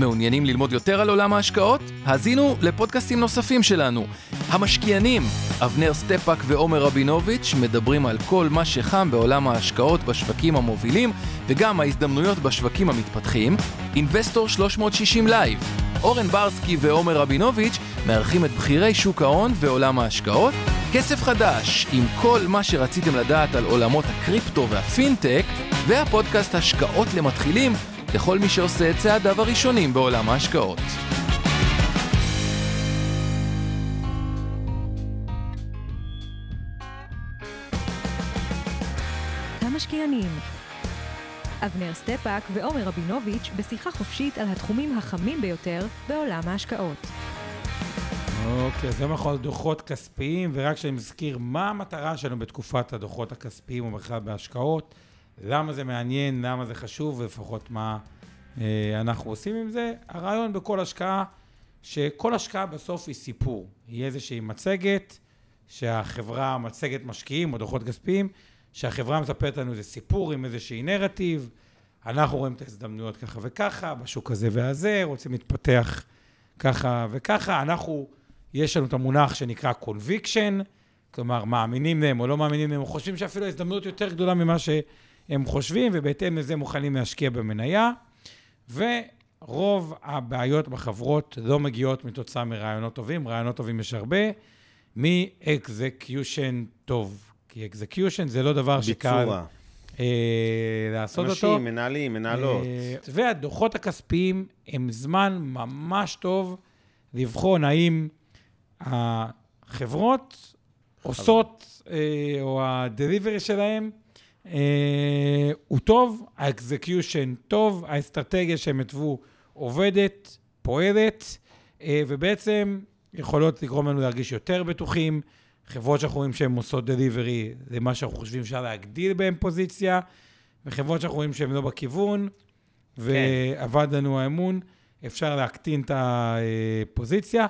מעוניינים ללמוד יותר על עולם ההשקעות? האזינו לפודקאסטים נוספים שלנו. המשקיענים, אבנר סטפאק ועומר רבינוביץ' מדברים על כל מה שחם בעולם ההשקעות בשווקים המובילים וגם ההזדמנויות בשווקים המתפתחים. Investor 360 live, אורן ברסקי ועומר רבינוביץ' מארחים את בכירי שוק ההון ועולם ההשקעות. כסף חדש, עם כל מה שרציתם לדעת על עולמות הקריפטו והפינטק, והפודקאסט השקעות למתחילים לכל מי שעושה את צעדיו הראשונים בעולם ההשקעות. המשקיענים. אבנר סטפאק ועומר רבינוביץ' בשיחה חופשית על התחומים החמים ביותר בעולם ההשקעות. אוקיי, אז היום אנחנו על דוחות כספיים, ורק שאני מזכיר מה המטרה שלנו בתקופת הדוחות הכספיים ובכלל בהשקעות, למה זה מעניין, למה זה חשוב, ולפחות מה אה, אנחנו עושים עם זה. הרעיון בכל השקעה, שכל השקעה בסוף היא סיפור. יהיה איזושהי מצגת, שהחברה, מצגת משקיעים או דוחות כספיים, שהחברה מספרת לנו איזה סיפור עם איזושהי נרטיב, אנחנו רואים את ההזדמנויות ככה וככה, בשוק הזה והזה, רוצים להתפתח ככה וככה. אנחנו, יש לנו את המונח שנקרא conviction, כלומר, מאמינים להם או לא מאמינים להם, או חושבים שאפילו ההזדמנות יותר גדולה ממה שהם חושבים, ובהתאם לזה מוכנים להשקיע במניה. ורוב הבעיות בחברות לא מגיעות מתוצאה מרעיונות טובים, רעיונות טובים יש הרבה, מ-execution טוב. כי execution זה לא דבר שקל אה, לעשות אנשים, אותו. אנשים, מנהלים, מנהלות. אה, והדוחות הכספיים הם זמן ממש טוב לבחון האם החברות עושות, אה, או ה-delivery שלהם, הוא טוב, ה-execution טוב, האסטרטגיה שהם התוו עובדת, פועלת, אה, ובעצם יכולות לגרום לנו להרגיש יותר בטוחים. חברות שאנחנו רואים שהן עושות דליברי, זה מה שאנחנו חושבים שאפשר להגדיל בהן פוזיציה, וחברות שאנחנו רואים שהן לא בכיוון, כן. ואבד לנו האמון, אפשר להקטין את הפוזיציה.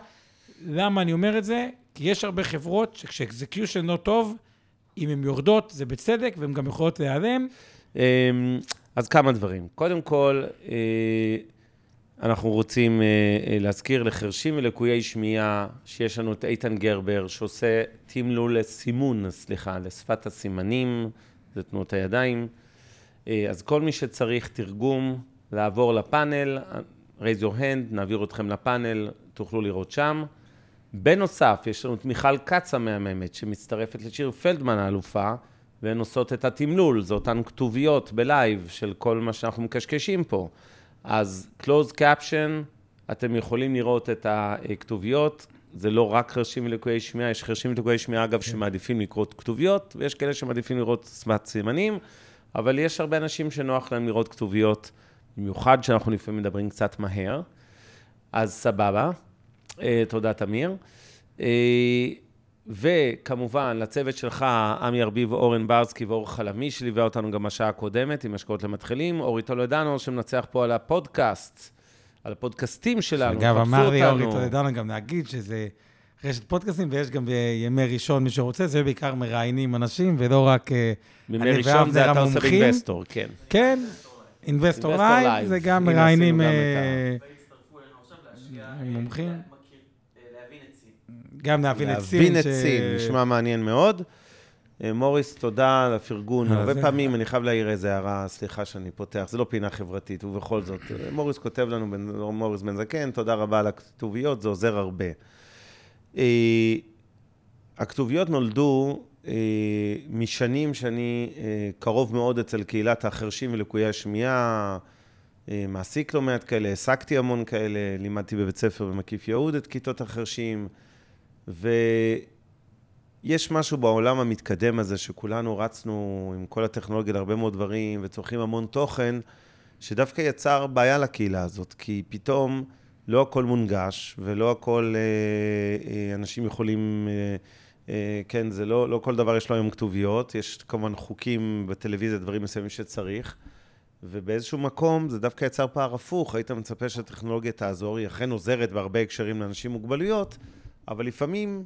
למה אני אומר את זה? כי יש הרבה חברות שכשאקזקיושן לא טוב, אם הן יורדות זה בצדק, והן גם יכולות להיעלם. אמ, אז כמה דברים. קודם כל, אה, אנחנו רוצים uh, להזכיר לחרשים ולקויי שמיעה, שיש לנו את איתן גרבר, שעושה תמלול לסימון, סליחה, לשפת הסימנים, זה תנועות הידיים. אז כל מי שצריך תרגום, לעבור לפאנל, raise your hand, נעביר אתכם לפאנל, תוכלו לראות שם. בנוסף, יש לנו את מיכל כץ המהממת, שמצטרפת לשיר פלדמן האלופה, והן עושות את התמלול, זה אותן כתוביות בלייב של כל מה שאנחנו מקשקשים פה. אז closed caption, אתם יכולים לראות את הכתוביות, זה לא רק חרשים ולקויי שמיעה, יש חרשים ולקויי שמיעה, אגב, כן. שמעדיפים לקרוא כתוביות, ויש כאלה שמעדיפים לראות שפת סימנים, אבל יש הרבה אנשים שנוח להם לראות כתוביות, במיוחד שאנחנו לפעמים מדברים קצת מהר. אז סבבה. אה, תודה, תמיר. אה, וכמובן, לצוות שלך, עמי ארביב, אורן ברסקי ואור חלמי, שליווה אותנו גם בשעה הקודמת עם השקעות למתחילים, אורי טולדנו, שמנצח פה על הפודקאסט, על הפודקאסטים שלנו, אגב, אמר לי אורי טולדנו גם להגיד שזה רשת פודקאסטים, ויש גם בימי ראשון, מי שרוצה, זה בעיקר מראיינים אנשים, ולא רק בימי ראשון זה אתה עושה ב Investor, כן. כן, Investor live, זה גם מראיינים מומחים. גם להבין את סין. להבין את סין, נשמע מעניין מאוד. אה, מוריס, תודה על הפרגון. הרבה פעמים אני חייב להעיר איזה הערה, סליחה שאני פותח, זה לא פינה חברתית, ובכל זאת, אה, מוריס כותב לנו, מוריס בן זקן, תודה רבה על הכתוביות, זה עוזר הרבה. אה, הכתוביות נולדו משנים שאני קרוב מאוד אצל קהילת החרשים ולקויי השמיעה, מעסיק לא מעט כאלה, העסקתי המון כאלה, לימדתי בבית ספר במקיף יהוד את כיתות החרשים. ויש משהו בעולם המתקדם הזה, שכולנו רצנו עם כל הטכנולוגיה להרבה מאוד דברים, וצורכים המון תוכן, שדווקא יצר בעיה לקהילה הזאת, כי פתאום לא הכל מונגש, ולא הכל אה, אה, אנשים יכולים... אה, אה, כן, זה לא, לא כל דבר יש לו היום כתוביות, יש כמובן חוקים בטלוויזיה, דברים מסוימים שצריך. ובאיזשהו מקום זה דווקא יצר פער הפוך, היית מצפה שהטכנולוגיה תעזור, היא אכן עוזרת בהרבה הקשרים לאנשים עם מוגבלויות, אבל לפעמים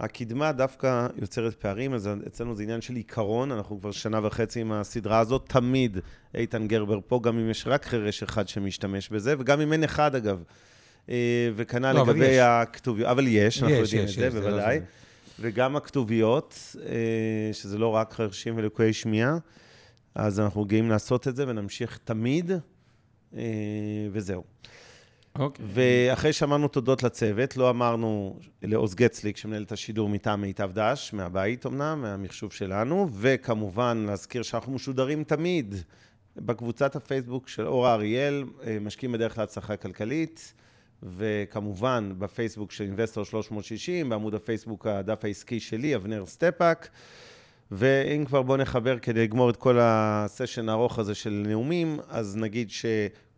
הקדמה דווקא יוצרת פערים, אז אצלנו זה עניין של עיקרון, אנחנו כבר שנה וחצי עם הסדרה הזאת, תמיד איתן גרבר פה, גם אם יש רק חירש אחד שמשתמש בזה, וגם אם אין אחד אגב. אה, וכנ"ל לא, לגבי. הכתוביות, אבל יש, אנחנו יש, יודעים יש, את זה, יש, זה לא בוודאי. זה. וגם הכתוביות, אה, שזה לא רק חרשים ולקויי שמיעה, אז אנחנו גאים לעשות את זה ונמשיך תמיד, אה, וזהו. אוקיי. ואחרי שאמרנו תודות לצוות, לא אמרנו לעוז גצליק, שמנהל את השידור מטעם מיטב דש, מהבית אמנם, מהמחשוב שלנו, וכמובן להזכיר שאנחנו משודרים תמיד בקבוצת הפייסבוק של אורה אריאל, אה, משקיעים בדרך להצלחה כלכלית, וכמובן בפייסבוק של אינבסטור 360, בעמוד הפייסבוק הדף העסקי שלי, אבנר סטפאק. ואם כבר בואו נחבר כדי לגמור את כל הסשן הארוך הזה של נאומים, אז נגיד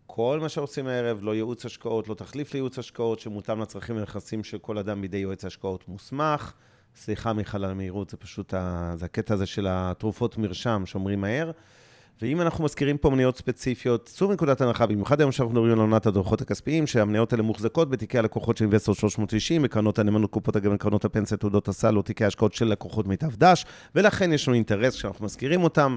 שכל מה שעושים הערב, לא ייעוץ השקעות, לא תחליף לייעוץ השקעות, שמותאם לצרכים ונכסים של כל אדם בידי יועץ השקעות מוסמך. סליחה, מיכל, על המהירות, זה פשוט, ה... זה הקטע הזה של התרופות מרשם, שאומרים מהר. ואם אנחנו מזכירים פה מניות ספציפיות, צאו מנקודת הנחה, במיוחד היום שאנחנו מדברים על עונת הדוחות הכספיים, שהמניות האלה מוחזקות בתיקי הלקוחות של אינבסטור 360, בקרנות הנאמנות, קופות הגמל, קרנות הפנסיה, תעודות הסל או תיקי ההשקעות של לקוחות מיטב דש, ולכן יש לנו אינטרס כשאנחנו מזכירים אותם.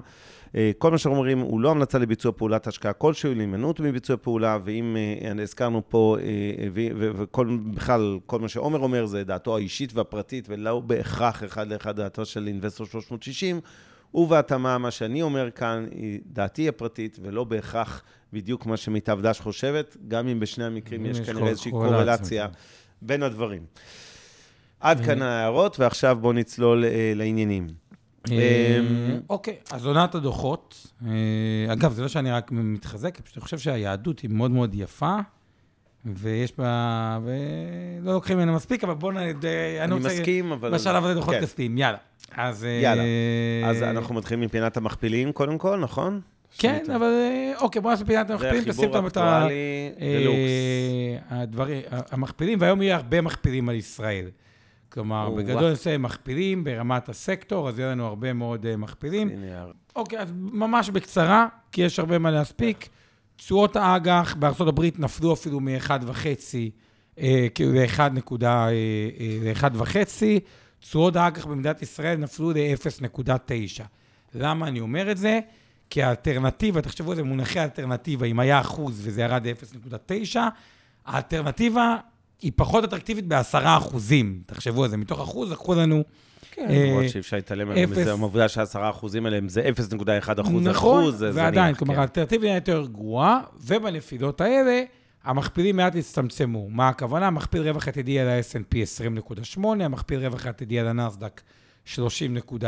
אה, כל מה שאנחנו אומרים הוא לא המלצה לביצוע פעולת השקעה כלשהו, להימנעות מביצוע פעולה, ואם אה, הזכרנו פה, אה, ו- ו- וכל, בכלל, כל מה שעומר אומר זה דעתו האישית והפרטית, ולא בהכרח אחד לאחד דעתו של אינבסטור 360, ובהתאמה, מה שאני אומר כאן, היא דעתי הפרטית, ולא בהכרח בדיוק מה שמיטב דש חושבת, גם אם בשני המקרים יש כנראה איזושהי קורלציה. בין הדברים. עד כאן ההערות, ועכשיו בואו נצלול אה, לעניינים. אה, אמ, אוקיי, אז עונת הדוחות. אה, אגב, זה לא שאני רק מתחזק, פשוט אני חושב שהיהדות היא מאוד מאוד יפה, ויש בה... ולא לוקחים ממנה מספיק, אבל בואו נ... אני מסכים, אבל... בשלב הזה דוחות כן. כספיים, יאללה. אז... אה, יאללה. אז אנחנו מתחילים מפינת המכפילים קודם כל, נכון? כן. אבל אה, אוקיי, בוא נעשה פינת המכפילים, תשים אותם את ה... אה, הדברים, המכפילים, והיום יהיה הרבה מכפילים על ישראל. כלומר, בגדול. נעשה מכפילים ברמת הסקטור, אז יהיה לנו הרבה מאוד אה, מכפילים. אוקיי, אז ממש בקצרה, כי יש הרבה מה להספיק. תשואות האג"ח הברית נפלו אפילו מ-1.5 אה, כאילו ל-1.5. תשואות האג"ח במדינת ישראל נפלו ל-0.9. למה אני אומר את זה? כי האלטרנטיבה, תחשבו על זה, מונחי האלטרנטיבה, אם היה אחוז וזה ירד ל-0.9, האלטרנטיבה היא פחות אטרקטיבית בעשרה אחוזים. תחשבו על זה, מתוך אחוז לקחו לנו... כן, אה, למרות שאי אפשר להתעלם מהם העובדה שהעשרה אחוזים עליהם זה 0.1 אחוז נכון, אחוז, זה ועדיין, זניח, כלומר, כן. האלטרנטיבה היא יותר גרועה, ובנפילות האלה, המכפילים מעט הצטמצמו. מה הכוונה? מכפיל רווח עתידי על ה-S&P 20.8, המכפיל רווח עתידי על הנסדק 30.4,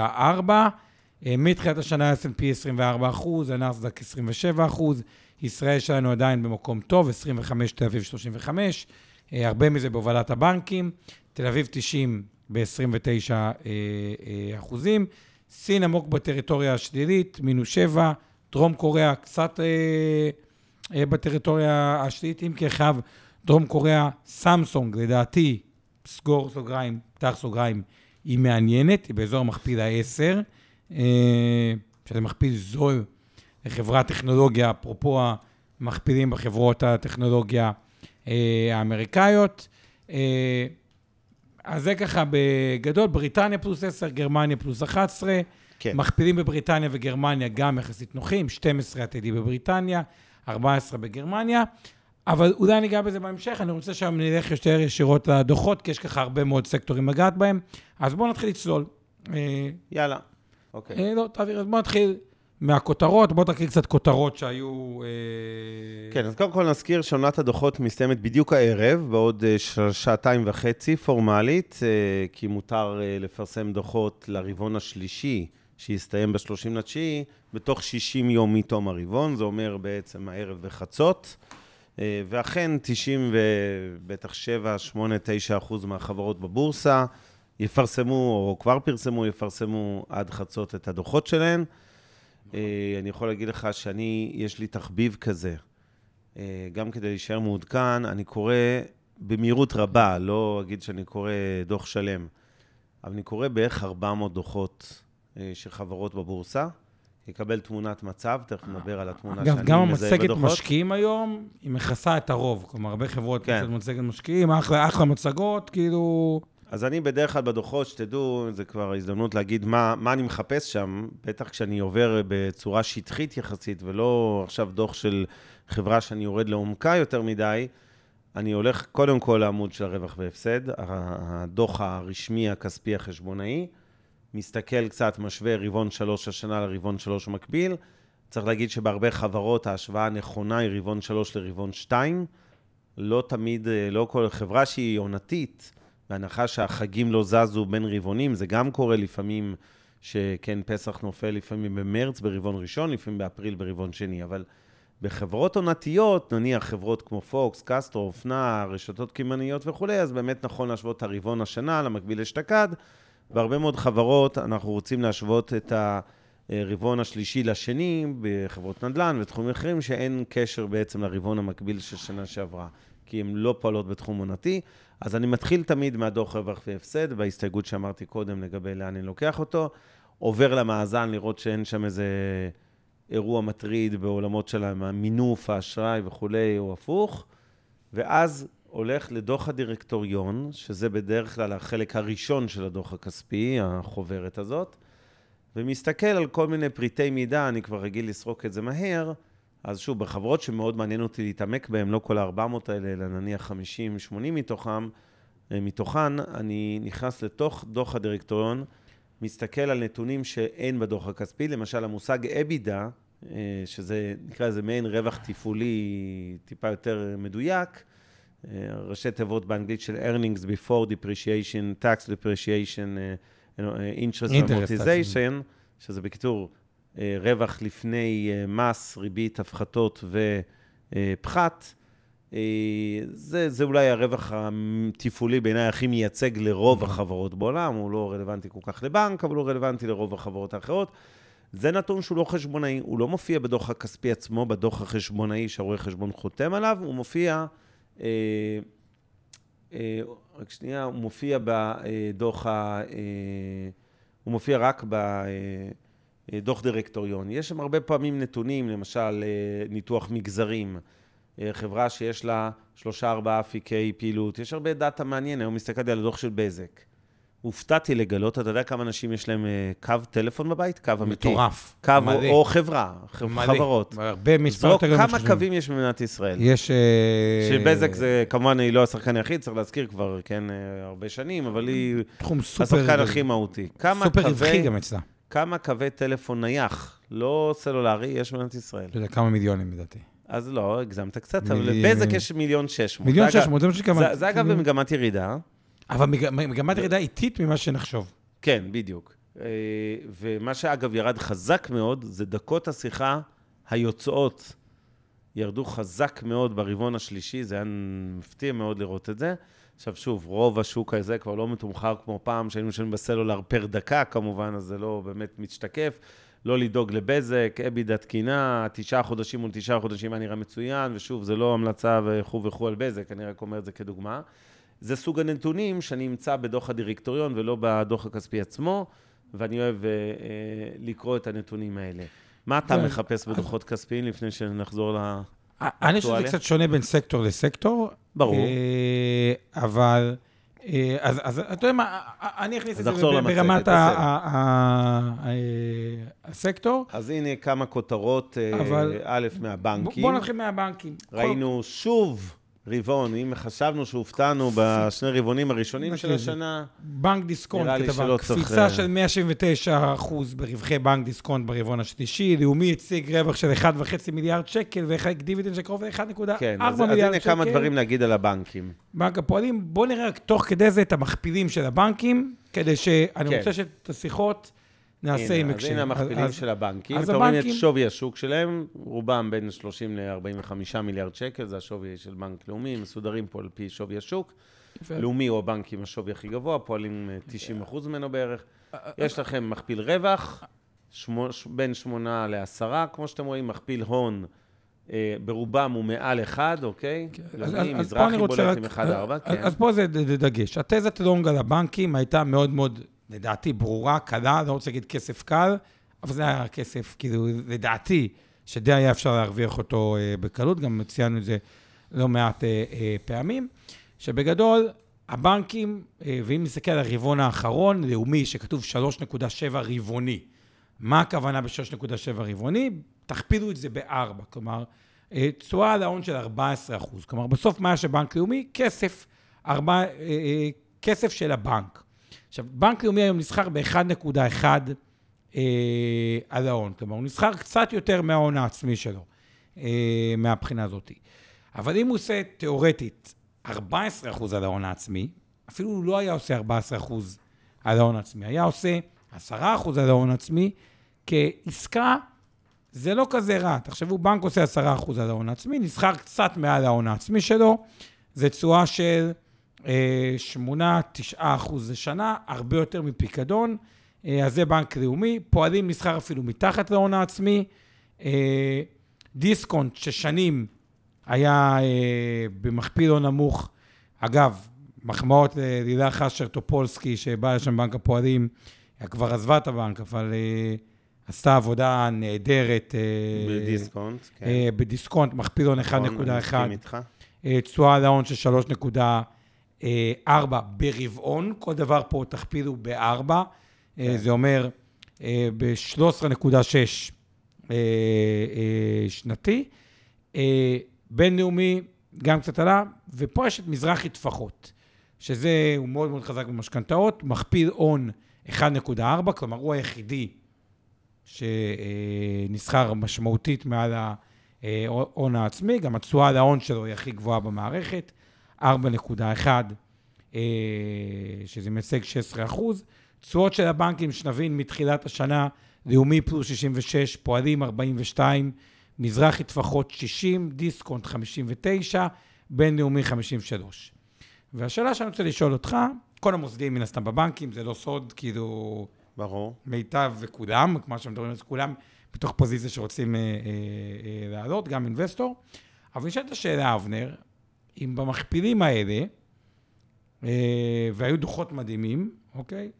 אה, מתחילת השנה ה-S&P 24 אחוז, הנסדק 27 אחוז, ישראל שלנו עדיין במקום טוב, 25, תל אביב 35, אה, הרבה מזה בהובלת הבנקים, תל אביב 90 ב-29 אחוזים, סין עמוק בטריטוריה השלילית, מינוס 7, דרום קוריאה קצת אה, אה, בטריטוריה השלילית, אם כי חייב, דרום קוריאה, סמסונג, לדעתי, סגור סוגריים, פתח סוגריים, היא מעניינת, היא באזור מכפיל ה-10, אה, שזה מכפיל זול לחברת טכנולוגיה, אפרופו המכפילים בחברות הטכנולוגיה אה, האמריקאיות. אה, אז זה ככה בגדול, בריטניה פלוס 10, גרמניה פלוס 11. כן. מכפילים בבריטניה וגרמניה גם יחסית נוחים, 12 עתידי בבריטניה, 14 בגרמניה. אבל אולי ניגע בזה בהמשך, אני רוצה שהיום נלך יותר ישירות לדוחות, כי יש ככה הרבה מאוד סקטורים לגעת בהם. אז בואו נתחיל לצלול. אה, יאללה, אוקיי. אה, לא, תעביר, אז בואו נתחיל מהכותרות, בואו תקריא קצת כותרות שהיו... אה, כן, אז קודם כל נזכיר שעונת הדוחות מסתיימת בדיוק הערב, בעוד שעתיים וחצי פורמלית, כי מותר לפרסם דוחות לרבעון השלישי, שיסתיים ב-30 לתשיעי, בתוך 60 יום מתום הרבעון, זה אומר בעצם הערב בחצות. אה, ואכן 90 ובטח 7, 8, 9 אחוז מהחברות בבורסה יפרסמו, או כבר פרסמו, יפרסמו עד חצות את הדוחות שלהן. אה, אני יכול להגיד לך שאני, יש לי תחביב כזה. אה, גם כדי להישאר מעודכן, אני קורא במהירות רבה, לא אגיד שאני קורא דוח שלם, אבל אני קורא בערך 400 דוחות של חברות בבורסה, יקבל תמונת מצב, תכף נדבר על התמונה אגב, שאני גם מזהה המצגת בדוחות. משקיעים היום, היא מכסה את הרוב. כלומר, הרבה חברות כן. כן. מצגת משקיעים, אחלה, אחלה מצגות, כאילו... אז אני בדרך כלל בדוחות, שתדעו, זה כבר הזדמנות להגיד מה, מה אני מחפש שם, בטח כשאני עובר בצורה שטחית יחסית, ולא עכשיו דוח של חברה שאני יורד לעומקה יותר מדי, אני הולך קודם כל לעמוד של הרווח והפסד, הדוח הרשמי הכספי החשבונאי, מסתכל קצת, משווה רבעון שלוש השנה לרבעון שלוש מקביל. צריך להגיד שבהרבה חברות ההשוואה הנכונה היא רבעון שלוש לרבעון שתיים. לא תמיד, אה, לא כל חברה שהיא עונתית, בהנחה שהחגים לא זזו בין רבעונים, זה גם קורה לפעמים, שכן, פסח נופל לפעמים במרץ ברבעון ראשון, לפעמים באפריל ברבעון שני, אבל בחברות עונתיות, נניח חברות כמו פוקס, קסטרו, אופנה, רשתות קמעוניות וכולי, אז באמת נכון להשוות את הרבעון השנה למקביל אשתקד. בהרבה מאוד חברות אנחנו רוצים להשוות את הרבעון השלישי לשני בחברות נדל"ן ותחומים אחרים, שאין קשר בעצם לרבעון המקביל של שנה שעברה, כי הן לא פועלות בתחום עונתי. אז אני מתחיל תמיד מהדוח רווח והפסד, בהסתייגות שאמרתי קודם לגבי לאן אני לוקח אותו, עובר למאזן לראות שאין שם איזה אירוע מטריד בעולמות של המינוף, האשראי וכולי, או הפוך, ואז הולך לדוח הדירקטוריון, שזה בדרך כלל החלק הראשון של הדוח הכספי, החוברת הזאת, ומסתכל על כל מיני פריטי מידע, אני כבר רגיל לסרוק את זה מהר, אז שוב, בחברות שמאוד מעניין אותי להתעמק בהן, לא כל ה-400 האלה, אלא נניח 50-80 מתוכם, אה, מתוכן, אני נכנס לתוך דוח הדירקטוריון, מסתכל על נתונים שאין בדוח הכספי, למשל המושג אבידה, אה, שזה נקרא לזה מעין רווח תפעולי טיפה יותר מדויק, ראשי תיבות באנגלית של earnings before depreciation, tax depreciation, אה, interest amortization, שזה בקיצור אה, רווח לפני מס, ריבית, הפחתות ופחת. זה, זה אולי הרווח התפעולי בעיניי הכי מייצג לרוב החברות בעולם, הוא לא רלוונטי כל כך לבנק, אבל הוא רלוונטי לרוב החברות האחרות. זה נתון שהוא לא חשבונאי, הוא לא מופיע בדוח הכספי עצמו, בדוח החשבונאי שהרואה חשבון חותם עליו, הוא מופיע, רק שנייה, הוא מופיע בדוח, ה, אה, הוא מופיע רק בדוח דירקטוריון. יש שם הרבה פעמים נתונים, למשל אה, ניתוח מגזרים, אה, חברה שיש לה שלושה ארבעה אפיקי פעילות, יש הרבה דאטה מעניין, היום הסתכלתי על הדוח של בזק. הופתעתי לגלות, אתה יודע כמה אנשים יש להם אה, קו טלפון בבית? קו אמיתי. מטורף. קו או, מלא. או חברה, מלא. חברות. הרבה מספר יותר גדול כמה. קווים יש במדינת ישראל. יש... אה, שבזק זה, כמובן, היא לא השחקן היחיד, צריך להזכיר כבר, כן, אה, הרבה שנים, אבל היא תחום סופר... השחקן הכי מהותי. כמה סופר רווחי גם אצלה. כמה קווי טלפון נייח, לא סלולרי, יש במדינת ישראל? אתה יודע, כמה מיליונים לדעתי. אז לא, הגזמת קצת, אבל לבזק יש מיליון שש מאות. מיליון שש מאות, זה מה שכמה... זה- זה אגב במגמת ירידה. אבל מג- מגמת ירידה איטית ממה שנחשוב. כן, בדיוק. אה, ומה שאגב ירד חזק מאוד, זה דקות השיחה היוצאות ירדו חזק מאוד ברבעון השלישי, זה היה מפתיע מאוד לראות את זה. עכשיו שוב, רוב השוק הזה כבר לא מתומחר כמו פעם, שהיינו משלמים בסלולר פר דקה כמובן, אז זה לא באמת משתקף. לא לדאוג לבזק, אבידה תקינה, תשעה חודשים מול תשעה חודשים היה נראה מצוין, ושוב, זה לא המלצה וכו' וכו' על בזק, אני רק אומר את זה כדוגמה. זה סוג הנתונים שאני אמצא בדוח הדירקטוריון ולא בדוח הכספי עצמו, ואני אוהב אה, אה, לקרוא את הנתונים האלה. מה אתה כן. מחפש בדוחות כספיים לפני שנחזור ל... אני חושב שזה? קצת שונה בין סקטור לסקטור. ברור. אה, אבל, אה, אז אז אתה יודע מה, אני אכניס את זה ברמת הסקטור. אז הנה כמה כותרות, אה, א', מהבנקים. בוא נתחיל מהבנקים. ראינו שוב רבעון, אם חשבנו שהופתענו בשני רבעונים הראשונים של. השנה, בנק דיסקונט נראה לי שלא צריך, קפיצה של 179 אחוז ברווחי בנק דיסקונט ברבעון השלישי, לאומי הציג רווח של 1.5 מיליארד שקל וחילק דיבידנד של קרוב ל-1.4 כן, אז, אז מיליארד הנה שקל. כמה דברים להגיד על הבנקים. בנק הפועלים, בואו נראה תוך כדי זה את המכפילים של הבנקים, כדי שאני כן. רוצה שאת השיחות נעשה עם. אז הנה המכפילים אז- של הבנקים. אז אתה רואים את הבנקים- שווי השוק שלהם, רובם בין 30 ל-45 מיליארד שקל, זה השווי של בנק לאומי, מסודרים פה על פי שווי השוק. יפה. לאומי הוא הבנק עם השווי הכי גבוה, פועלים אה, 90 אחוז ממנו בערך. יש לכם מכפיל רווח, שמו, בין 8 ל-10, כמו שאתם רואים, מכפיל הון, אה, ברובם הוא מעל 1, אוקיי? אז- אז- אז מזרחי בולט עם 1-4, אז- כן. אז פה זה דגש. התזת לונג על הבנקים הייתה מאוד מאוד, לדעתי, ברורה, קלה, לא רוצה להגיד כסף קל. אבל זה היה כסף, כאילו, לדעתי, שדי היה אפשר להרוויח אותו אה, בקלות, גם ציינו את זה לא מעט אה, אה, פעמים, שבגדול, הבנקים, אה, ואם נסתכל על הרבעון האחרון, לאומי, שכתוב 3.7 רבעוני, מה הכוונה ב-3.7 רבעוני? תכפילו את זה ב-4, כלומר, אה, תשואה על ההון של 14 אחוז. כלומר, בסוף מה יש לבנק לאומי? כסף, 4, אה, אה, כסף של הבנק. עכשיו, בנק לאומי היום נסחר ב-1.1 אה, על ההון, כלומר, הוא נסחר קצת יותר מההון העצמי שלו, אה, מהבחינה הזאת. אבל אם הוא עושה תיאורטית 14 אחוז על ההון העצמי, אפילו הוא לא היה עושה 14 אחוז על ההון העצמי, היה עושה 10 אחוז על ההון העצמי, כעסקה זה לא כזה רע. תחשבו, בנק עושה 10 אחוז על ההון העצמי, נסחר קצת מעל ההון העצמי שלו, זה תשואה של 8-9 אחוז לשנה, הרבה יותר מפיקדון. אה, אז זה בנק לאומי, פועלים מסחר אפילו מתחת להון העצמי. אה, דיסקונט, ששנים היה אה, במכפיל לא נמוך, אגב, מחמאות ללילך אשר טופולסקי, שבאה לשם בנק הפועלים, כבר עזבה את הבנק, אבל עשתה עבודה נהדרת. בדיסקונט, כן. בדיסקונט, מכפילון 1.1. נכון. תשואה להון של 3.4 ברבעון, כל דבר פה תכפילו ב-4. כן. זה אומר ב-13.6 שנתי. בינלאומי גם קצת עלה, ופה יש את מזרחי טפחות, שזה, הוא מאוד מאוד חזק במשכנתאות, מכפיל הון 1.4, כלומר הוא היחידי שנסחר משמעותית מעל ההון העצמי, גם התשואה על ההון שלו היא הכי גבוהה במערכת, 4.1, שזה מייצג 16 אחוז. תשואות של הבנקים, שנבין, מתחילת השנה, לאומי פלוס 66, פועלים 42, מזרחי טפחות 60, דיסקונט 59, בינלאומי 53. והשאלה שאני רוצה לשאול אותך, כל המוסדים מן הסתם בבנקים, זה לא סוד, כאילו... ברור. מיטב וכולם, כמו שמדברים על זה, כולם בתוך פוזיציה שרוצים אה, אה, אה, לעלות, גם אינבסטור. אבל נשאלת השאלה, אבנר, אם במכפילים האלה, אה, והיו דוחות מדהימים, אוקיי?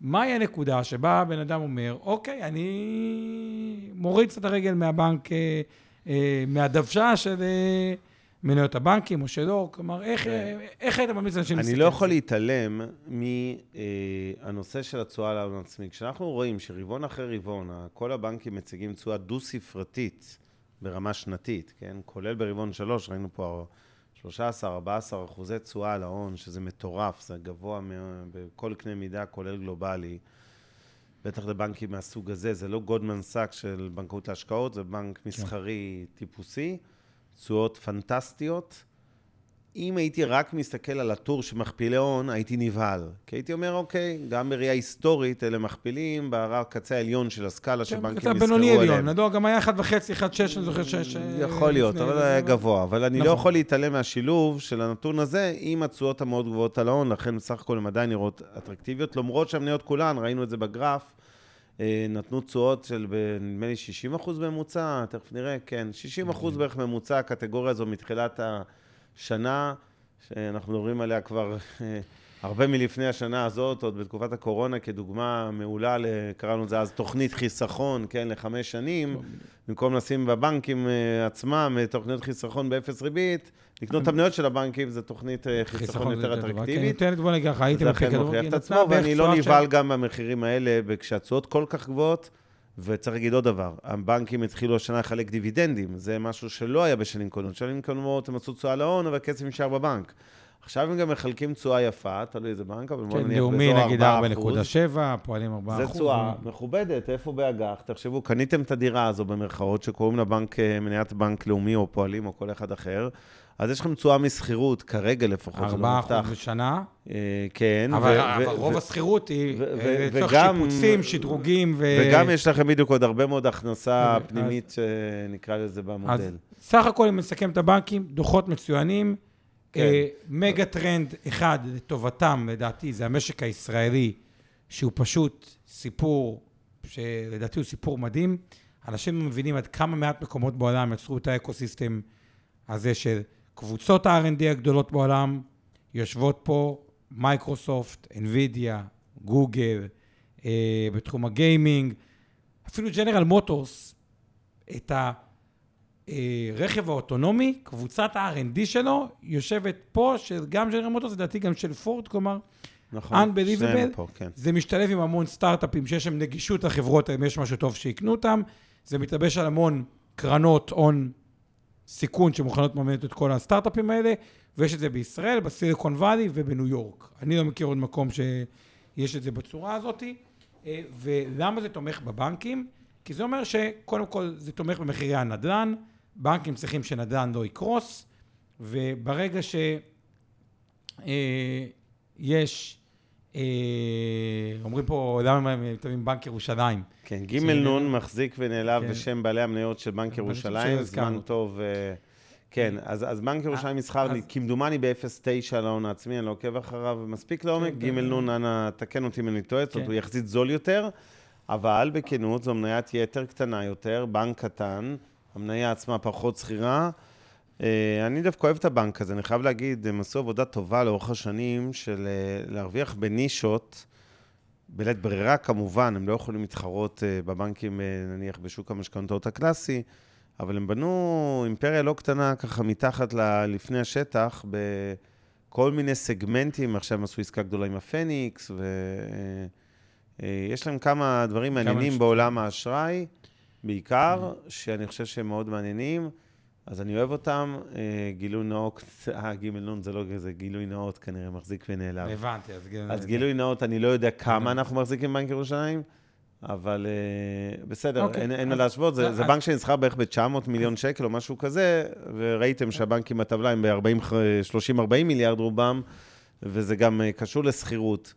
מהי הנקודה שבה הבן אדם אומר, אוקיי, אני מוריד קצת הרגל מהבנק, אה, אה, מהדוושה של מניות הבנקים או שלא, כלומר, איך, כן. איך היית ממליץ לאנשים להסתכל? אני לא יכול להתעלם מהנושא של התשואה על ההון עצמי. כשאנחנו רואים שרבעון אחרי רבעון, כל הבנקים מציגים תשואה דו-ספרתית ברמה שנתית, כן? כולל ברבעון שלוש, ראינו פה 13-14 אחוזי תשואה על ההון, שזה מטורף, זה גבוה בכל קנה מידה, כולל גלובלי. בטח לבנקים מהסוג הזה, זה לא גולדמן סאקס של בנקאות להשקעות, זה בנק כן. מסחרי טיפוסי, תשואות פנטסטיות. אם הייתי רק מסתכל על הטור של מכפילי הון, הייתי נבהל. כי הייתי אומר, אוקיי, גם בראייה היסטורית, אלה מכפילים בקצה העליון של הסקאלה כן, שבנקים נסחרו עליהם. עליון, נדור, גם היה 1.5, 1.6, אני זוכר ש... יכול להיות, אבל היה גבוה. אבל אני לא נכון. יכול להתעלם מהשילוב של הנתון הזה עם התשואות המאוד גבוהות על ההון, לכן בסך הכל הן עדיין נראות אטרקטיביות, למרות שהמניות כולן, ראינו את זה בגרף, אה, נתנו תשואות של נדמה לי 60 אחוז ממוצע, תכף נראה, כן, 60 אחוז אוקיי. בערך ממוצע, הקטגוריה הזו מתחילת ה... שנה שאנחנו מדברים עליה כבר אה, הרבה מלפני השנה הזאת, עוד בתקופת הקורונה, כדוגמה מעולה, קראנו לזה אז תוכנית חיסכון, כן, לחמש שנים, במקום לשים בבנקים אה, עצמם אה, תוכניות חיסכון באפס ריבית, לקנות את המניות של הבנקים, זו תוכנית חיסכון יותר אטרקטיבית. כן, בוא נגיד ככה, הייתם בכדורגל. זה אכן מוכיח את עצמו, ואני לא נבהל גם במחירים האלה, כשהתשואות כל כך גבוהות. וצריך להגיד עוד דבר, הבנקים התחילו השנה לחלק דיבידנדים, זה משהו שלא היה בשנים קודמות. שנים קודמות הם עשו תשואה להון, אבל הכסף נשאר בבנק. עכשיו הם גם מחלקים תשואה יפה, תלוי איזה בנק, אבל בוא כן, נניח באזור 4%. לאומי נגיד 4.7, פועלים 4%. זה תשואה מכובדת, איפה באג"ח? תחשבו, קניתם את הדירה הזו במרכאות, שקוראים לה בנק, אה, מניית בנק לאומי או פועלים או כל אחד אחר, אז יש לכם תשואה משכירות, כרגע לפחות, זה לא מובטח. 4% בשנה? אה, כן. אבל, אבל רוב השכירות היא אה, לצורך שיפוצים, שדרוגים ו... וגם יש לכם בדיוק עוד הרבה מאוד הכנסה פנימית, שנקרא לזה במודל. אז סך הכל, אם נסכם את הבנקים, דוחות מצוינים. כן. אה, מגה טרנד אחד לטובתם, לדעתי, זה המשק הישראלי, שהוא פשוט סיפור, שלדעתי הוא סיפור מדהים. אנשים מבינים עד כמה מעט מקומות בעולם יצרו את האקוסיסטם הזה של קבוצות ה-R&D הגדולות בעולם, יושבות פה מייקרוסופט, NVIDIA, גוגל, אה, בתחום הגיימינג, אפילו ג'נרל מוטורס, את הרכב האוטונומי, קבוצת ה-R&D שלו, יושבת פה, שגם ג'נרל מוטורס, לדעתי גם של פורד, כלומר, נכון, Unbelievable. פה, כן. זה משתלב עם המון סטארט-אפים שיש להם נגישות לחברות, אם יש משהו טוב שיקנו אותם. זה מתלבש על המון קרנות הון סיכון שמוכנות לממן את כל הסטארט-אפים האלה, ויש את זה בישראל, בסיליקון וואלי ובניו יורק. אני לא מכיר עוד מקום שיש את זה בצורה הזאת. אה, ולמה זה תומך בבנקים? כי זה אומר שקודם כל זה תומך במחירי הנדל"ן, בנקים צריכים שנדל"ן לא יקרוס, וברגע שיש, אה, אומרים פה, למה הם מתאמים בנק ירושלים? כן, ג' נ' מחזיק ונעלב כן. בשם בעלי המניות של בנק ירושלים. זמן טוב. אה, כן, אז אז בנק ירושלים מסחר, כמדומני ב-0.9 על ההון העצמי, אני לא עוקב אחריו מספיק לעומק. כן, ג' נ', אנא תקן אותי אם אני טועה, זאת אומרת, כן. הוא יחסית זול יותר, אבל בכנות זו מניית יתר קטנה יותר, בנק קטן, המניה עצמה פחות שכירה. אה, אני דווקא אוהב את הבנק הזה, אני חייב להגיד, הם עשו עבודה טובה לאורך השנים של אה, להרוויח בנישות. בלית ברירה כמובן, הם לא יכולים להתחרות אה, בבנקים, נניח בשוק המשכנתאות הקלאסי, אבל הם בנו אימפריה לא קטנה ככה מתחת ל- לפני השטח, בכל מיני סגמנטים, עכשיו הם עשו עסקה גדולה עם הפניקס, ויש להם כמה דברים מעניינים ש- בעולם האשראי, בעיקר, שאני חושב שהם מאוד מעניינים. אז אני אוהב אותם, אה, גילוי נאות, אה, ג' נ' זה לא זה גילוי נאות כנראה, מחזיק ונעלב. הבנתי, אז... אז גילוי נאות, אני לא יודע כמה אנחנו מחזיקים בבנק ירושלים, אבל אה, בסדר, אוקיי. אין מה להשוות, זה אז- בנק שנסחר בערך ב-900 מיליון שקל או משהו כזה, וראיתם שהבנקים בטבלה הם ב-30-40 מיליארד רובם, וזה גם אה, קשור לשכירות.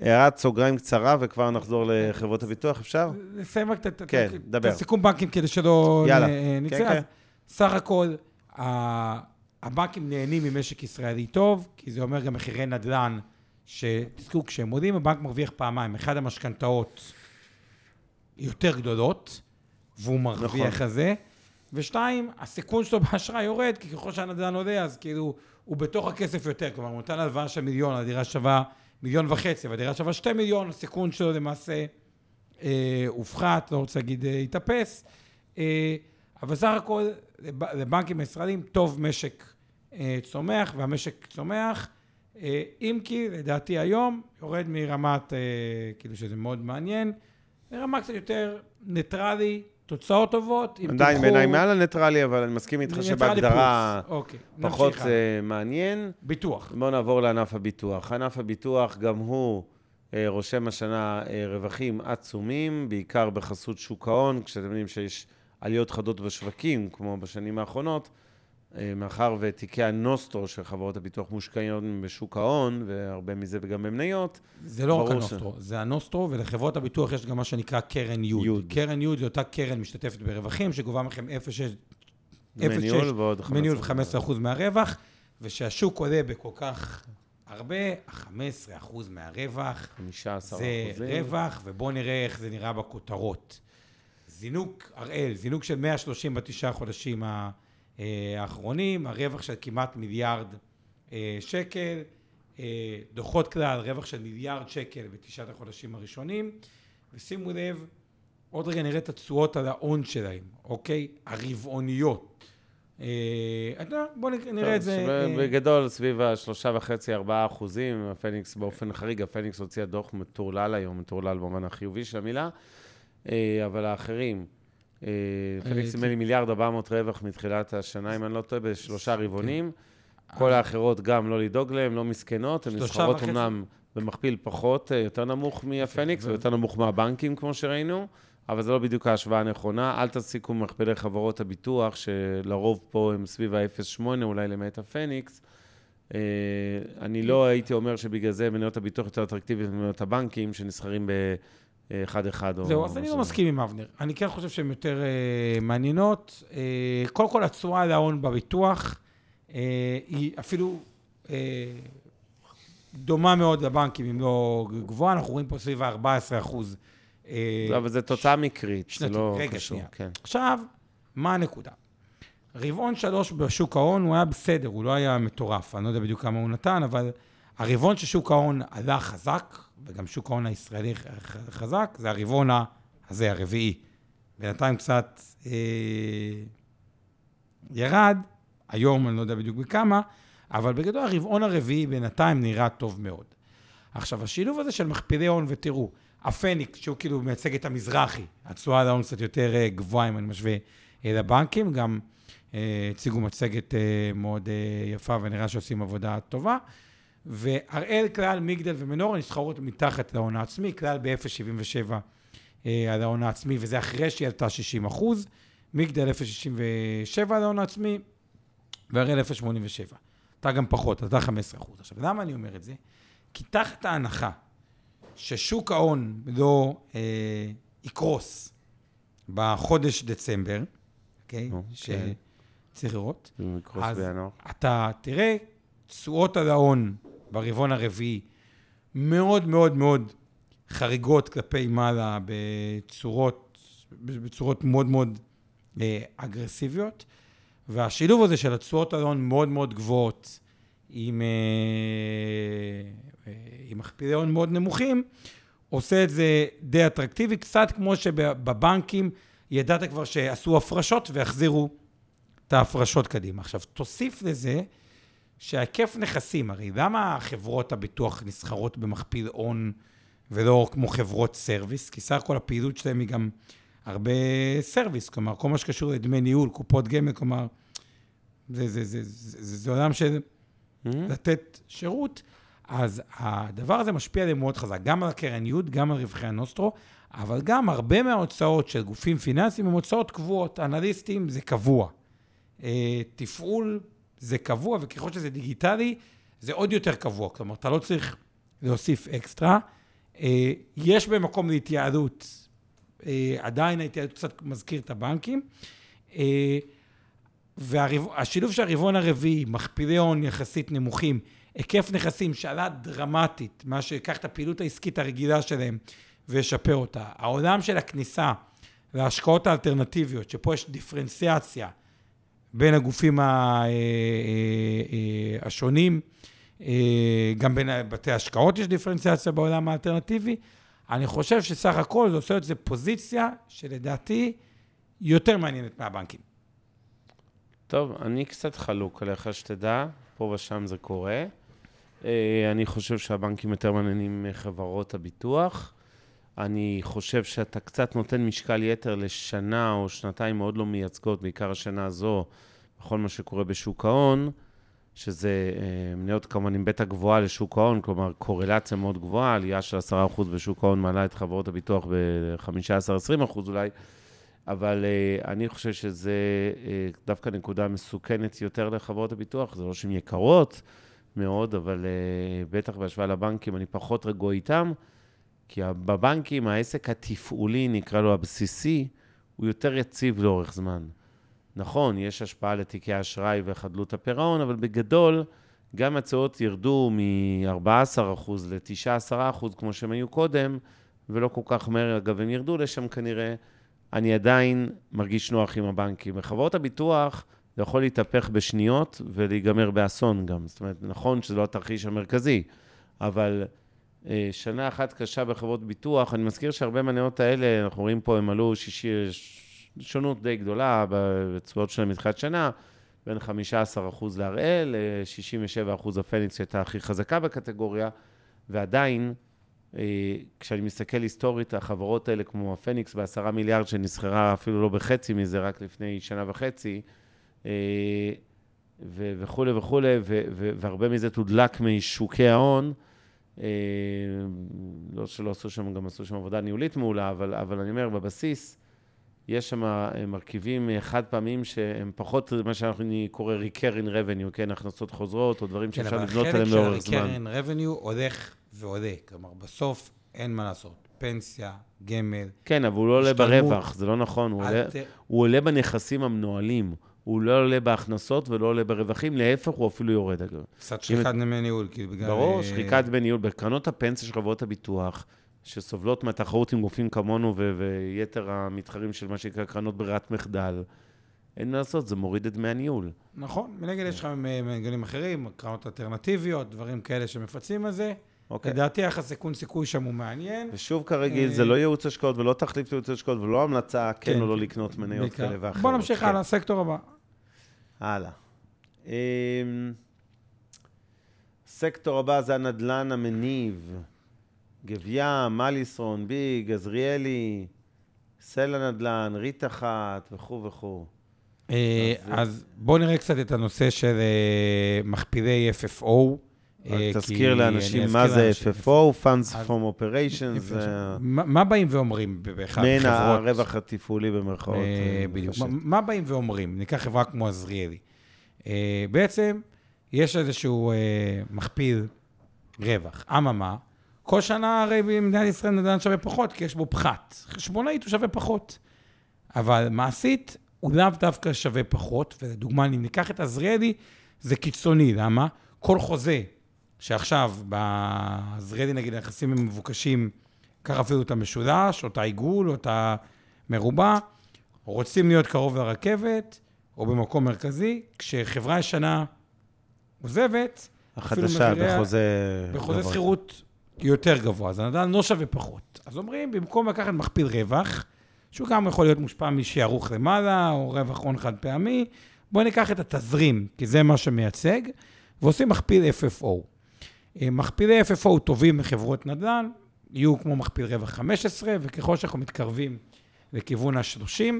הערת סוגריים קצרה, וכבר נחזור לחברות הביטוח, אפשר? נסיים רק את- כן. הסיכום בנקים כדי שלא נצא. סך הכל, הבנקים נהנים ממשק ישראלי טוב, כי זה אומר גם מחירי נדל"ן, שתזכרו, כשהם עולים, הבנק מרוויח פעמיים. אחד, המשכנתאות יותר גדולות, והוא מרוויח נכון. זה. ושתיים, הסיכון שלו באשראי יורד, כי ככל שהנדל"ן עולה, אז כאילו, הוא בתוך הכסף יותר. כלומר, הוא נותן הלוואה של מיליון, הדירה שווה מיליון וחצי, והדירה שווה שתי מיליון, הסיכון שלו למעשה אה, הופחת, לא רוצה להגיד אה, התאפס. אה, אבל סך הכל, לבנקים הישראלים טוב משק אה, צומח, והמשק צומח, אה, אם כי לדעתי היום יורד מרמת, אה, כאילו שזה מאוד מעניין, לרמה קצת יותר ניטרלי, תוצאות טובות. עם עדיין בעיניי מעל הניטרלי, אבל אני מסכים איתך שבהגדרה. אוקיי, פחות. אה, מעניין. ביטוח. בואו נעבור לענף הביטוח. ענף הביטוח, גם הוא רושם השנה רווחים עצומים, בעיקר בחסות שוק ההון, כשאתם יודעים שיש עליות חדות בשווקים, כמו בשנים האחרונות, אה, מאחר ותיקי הנוסטרו של חברות הביטוח מושקעים בשוק ההון, והרבה מזה גם במניות, זה לא רק הנוסטרו, זה הנוסטרו, ולחברות הביטוח יש גם מה שנקרא קרן יוד. יוד. קרן יוד זו אותה קרן משתתפת ברווחים, שגובה מכם 0.6 דמי אפס ניהול שש, ועוד דמי ניהול 15%. ו-15% מהרווח, ושהשוק עולה בכל כך הרבה, ה-15% מהרווח 15 זה אחוזים. רווח, ובואו נראה איך זה נראה בכותרות. זינוק, הראל, זינוק של 139 חודשים ה- אה, האחרונים, הרווח של כמעט מיליארד אה, שקל, אה, דוחות כלל, רווח של מיליארד שקל בתשעת החודשים הראשונים, ושימו לב, עוד רגע נראה את התשואות על ההון שלהם, אוקיי? הרבעוניות. בואו נראה את זה. בגדול, סביב השלושה וחצי, ארבעה אחוזים, הפניקס באופן חריג, הפניקס הוציאה דוח מטורלל היום, מטורלל במובן החיובי של המילה, אבל האחרים, אה, פניקס נדמה לי מיליארד ארבע מאות רווח מתחילת השנה, אם אני לא טועה, בשלושה רבעונים. כל האחרות גם לא לדאוג להם, לא מסכנות, הן נסחרות. אמנם במכפיל פחות, אה, יותר נמוך מהפניקס ו- ויותר נמוך מהבנקים, כמו שראינו, אבל זו לא בדיוק ההשוואה הנכונה. אל תסיקו מכפילי חברות הביטוח, שלרוב פה הם סביב ה-0.8, אולי למעט הפניקס. אה, אני לא הייתי אומר שבגלל זה מניות הביטוח יותר אטרקטיביות ממניות הבנקים, שנסחרים באחד-אחד או... זהו, אז אני לא. מסכים עם אבנר. אני כן חושב שהן יותר אה, מעניינות. אה, קודם כל, התשואה להון בביטוח אה, היא אפילו אה, דומה מאוד לבנקים, אם לא גבוהה. אנחנו רואים פה סביב ה-14 אחוז. אה, לא, אבל זו תוצאה מקרית, זה. לא רגע, קשור. שנייה. כן. עכשיו, מה הנקודה? רבעון שלוש בשוק ההון הוא היה בסדר, הוא לא היה מטורף, אני לא יודע בדיוק כמה הוא נתן, אבל הרבעון ששוק ההון עלה חזק, וגם שוק ההון הישראלי חזק, זה הרבעון הזה, הרביעי. בינתיים קצת אה, ירד, היום אני לא יודע בדיוק בכמה, אבל בגדול הרבעון הרביעי בינתיים נראה טוב מאוד. עכשיו, השילוב הזה של מכפילי הון, ותראו, הפניקס, שהוא כאילו מייצג את המזרחי, התשואה על ההון קצת יותר אה, גבוהה, אם אני משווה אה, לבנקים, גם אה, הציגו מצגת מאוד יפה ונראה שעושים עבודה טובה. והראל, כלל, מגדל ומנורה נסחרות מתחת להון העצמי, כלל ב-0.77 על ההון העצמי, וזה אחרי שהיא עלתה 60 אחוז. מגדל 0.67 על ההון העצמי, והראל 0.87. אתה גם פחות, אתה 15 אחוז. עכשיו, למה אני אומר את זה? כי תחת ההנחה ששוק ההון לא אה, יקרוס בחודש דצמבר, אוקיי? Okay? אוקיי. שצריך לראות. אז בינואר. אתה תראה תשואות על ההון ברבעון הרביעי מאוד מאוד מאוד חריגות כלפי מעלה בצורות, בצורות מאוד מאוד אה, אגרסיביות, והשילוב הזה של התשואות על ההון מאוד מאוד גבוהות עם, אה, אה, עם מכפילי הון מאוד נמוכים, עושה את זה די אטרקטיבי, קצת כמו שבבנקים ידעת כבר שעשו הפרשות והחזירו את ההפרשות קדימה. עכשיו, תוסיף לזה שהיקף נכסים, הרי למה חברות הביטוח נסחרות במכפיל הון ולא כמו חברות סרוויס? כי סך הכל הפעילות שלהם היא גם הרבה סרוויס, כלומר, כל מה שקשור לדמי ניהול, קופות גמל, כלומר, זה, זה, זה, זה, זה, זה עולם של mm-hmm. לתת שירות. אז הדבר הזה משפיע עליהם מאוד חזק, גם על הקרן י', גם על רווחי הנוסטרו, אבל גם הרבה מההוצאות של גופים פיננסיים הן הוצאות קבועות. אנליסטים זה קבוע. אה, תפעול זה קבוע, וככל שזה דיגיטלי, זה עוד יותר קבוע. כלומר, אתה לא צריך להוסיף אקסטרה. אה, יש במקום להתייעלות, אה, עדיין ההתייעלות קצת מזכיר את הבנקים. והשילוב של הרבעון הרביעי, מכפילי הון יחסית נמוכים, היקף נכסים שעלה דרמטית, מה שיקח את הפעילות העסקית הרגילה שלהם וישפר אותה. העולם של הכניסה להשקעות האלטרנטיביות, שפה יש דיפרנציאציה בין הגופים אה, אה, אה, השונים, גם בין בתי השקעות יש דיפרנציאציה בעולם האלטרנטיבי. אני חושב שסך הכל זה עושה את זה פוזיציה שלדעתי יותר מעניינת מהבנקים. טוב, אני קצת חלוק עליך, שתדע, פה ושם זה קורה. אה, אני חושב שהבנקים יותר מעניינים מחברות הביטוח. אני חושב שאתה קצת נותן משקל יתר לשנה או שנתיים מאוד לא מייצגות, בעיקר השנה הזו, בכל מה שקורה בשוק ההון, שזה אה, מניות כמובן עם בטא גבוהה לשוק ההון, כלומר קורלציה מאוד גבוהה, עלייה של 10% בשוק ההון מעלה את חברות הביטוח ב-15-20% אולי, אבל uh, אני חושב שזה uh, דווקא נקודה מסוכנת יותר לחברות הביטוח, זה לא שהן יקרות מאוד, אבל בטח בהשוואה לבנקים אני פחות רגוע איתם, כי בבנקים העסק התפעולי, נקרא לו הבסיסי, הוא יותר יציב לאורך זמן. נכון, יש השפעה לתיקי אשראי וחדלות הפירעון, אבל בגדול, גם הצעות ירדו מ-14% ל-9-10%, כמו שהם היו קודם, ולא כל כך מהר, אגב, הם ירדו לשם כנראה. אני עדיין מרגיש נוח עם הבנקים. בחברות הביטוח זה יכול להתהפך בשניות ולהיגמר באסון גם. זאת אומרת, נכון שזה לא התרחיש המרכזי, אבל שנה אחת קשה בחברות ביטוח, אני מזכיר שהרבה מהנאות האלה, אנחנו רואים פה, הם עלו שישי, שונות די גדולה בתשואות שלהם מתחילת שנה, בין 15% להראל, 67% הפניקס שהייתה הכי חזקה בקטגוריה, ועדיין, אה, כשאני מסתכל היסטורית, החברות האלה, כמו הפניקס בעשרה מיליארד, שנסחרה אפילו לא בחצי מזה, רק לפני שנה וחצי, אה, וכולי וכולי, והרבה מזה תודלק משוקי ההון. אה, לא שלא עשו שם, גם עשו שם עבודה ניהולית מעולה, אבל, אבל אני אומר, בבסיס, יש שם מרכיבים חד פעמים שהם פחות מה שאנחנו קורא recurring revenue, כן, הכנסות חוזרות, או דברים כן, שאפשר לבנות עליהם לאורך זמן. כן, אבל החלק של ה-recurring revenue הולך ועולה. כלומר, בסוף אין מה לעשות. פנסיה, גמל. כן, אבל הוא לא עולה ברווח, זה לא נכון. הוא עולה, הוא עולה בנכסים המנוהלים. הוא לא עולה בהכנסות ולא עולה ברווחים, להפך, הוא אפילו יורד. קצת שחיקת דמי ניהול, כאילו, בגלל... ברור, שחיקת דמי ניהול. בקרנות הפנסיה של חברות הביטוח, שסובלות מהתחרות עם גופים כמונו ו- ויתר המתחרים של מה שנקרא קרנות ברירת מחדל, אין מה לעשות, זה מוריד את דמי הניהול. נכון, מנגד יש לך מגלים אחרים, קרנות אלטרנטיביות, דברים כאלה שמפצים על זה. אוקיי. לדעתי יחס סיכון סיכוי שם הוא מעניין. ושוב, כרגיל, אה, זה לא ייעוץ השקעות ולא תחליף לייעוץ השקעות ולא המלצה כן כן, או לא כן. לקנות מניות. כאלה ואחרות. בוא נמשיך כן. הלאה, סקטור הבא. הלאה. אמ, סקטור הבא זה הנדלן המניב. גב ים, מליסרון, ביג, עזריאלי, סלע נדל"ן, ריט אחת וכו' וכו'. אה, אז- אז בואו נראה קצת את הנושא של אה, מכפילי FFO. אה, תזכיר כי לאנשים מה זה. FFO, Funds from Operations, מה באים ואומרים באחד מעין החברות? הרווח התפעולי במרכאות. אה, אה, בדיוק. מה- באים ואומרים? ניקח חברה כמו עזריאלי. בעצם, יש איזשהו מכפיל רווח. אממה, כל שנה הרי במדינת ישראל נדל"ן שווה פחות, כי יש בו פחת. חשבונאית הוא שווה פחות. אבל מעשית, הוא לאו דווקא שווה פחות, ולדוגמה, אם ניקח את עזריאלי, זה קיצוני. למה? כל חוזה שעכשיו בעזריאלי, נגיד, היחסים הם מבוקשים, קח אפילו את המשולש, או את העיגול, או את המרובע, רוצים להיות קרוב לרכבת, או במקום מרכזי, כשחברה ישנה עוזבת, החדשה בחוזה... בחוזה. שכירות יותר גבוה, אז הנדל"ן לא שווה פחות. אז אומרים, במקום לקחת מכפיל רווח, שהוא גם יכול להיות מושפע משערוך למעלה, או רווח הון חד פעמי, בואו ניקח את התזרים, כי זה מה שמייצג, ועושים מכפיל FFO. אה, מכפילי FFO טובים לחברות נדל"ן, יהיו כמו מכפיל רווח 15, וככל שאנחנו מתקרבים לכיוון ה-30,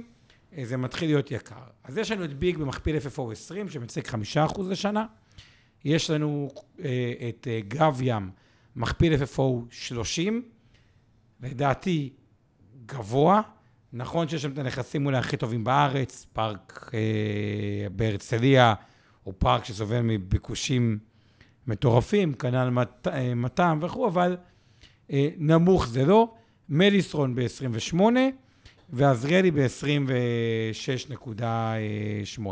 אה, זה מתחיל להיות יקר. אז יש לנו את ביג במכפיל FFO 20, שמייצג 5% לשנה. יש לנו אה, את גב ים, מכפיל FFO 30, לדעתי גבוה. נכון שיש שם את הנכסים אולי הכי טובים בארץ, פארק אה, בהרצליה, הוא פארק שסובל מביקושים מטורפים, כנ"ל מת, אה, וכו', אבל אה, נמוך זה לא. מליסרון ב-28 ועזריאלי ב-26.8.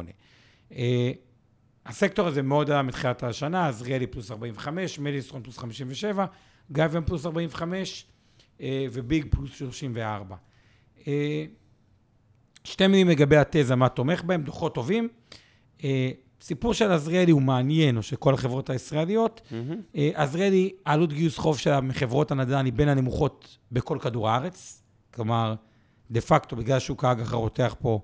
אה, הסקטור הזה מאוד עלה מתחילת השנה, עזריאלי פלוס 45, מליסרון פלוס 57, גביאם פלוס 45 אה, וביג פלוס 34. אה, שתי מילים לגבי התזה, מה תומך בהם, דוחות טובים. אה, סיפור של עזריאלי הוא מעניין, או של כל החברות הישראליות. אה, עזריאלי, העלות גיוס חוב שלה מחברות הנדל"ן היא בין הנמוכות בכל כדור הארץ. כלומר, דה פקטו, בגלל שוק האג"ח הרותח פה,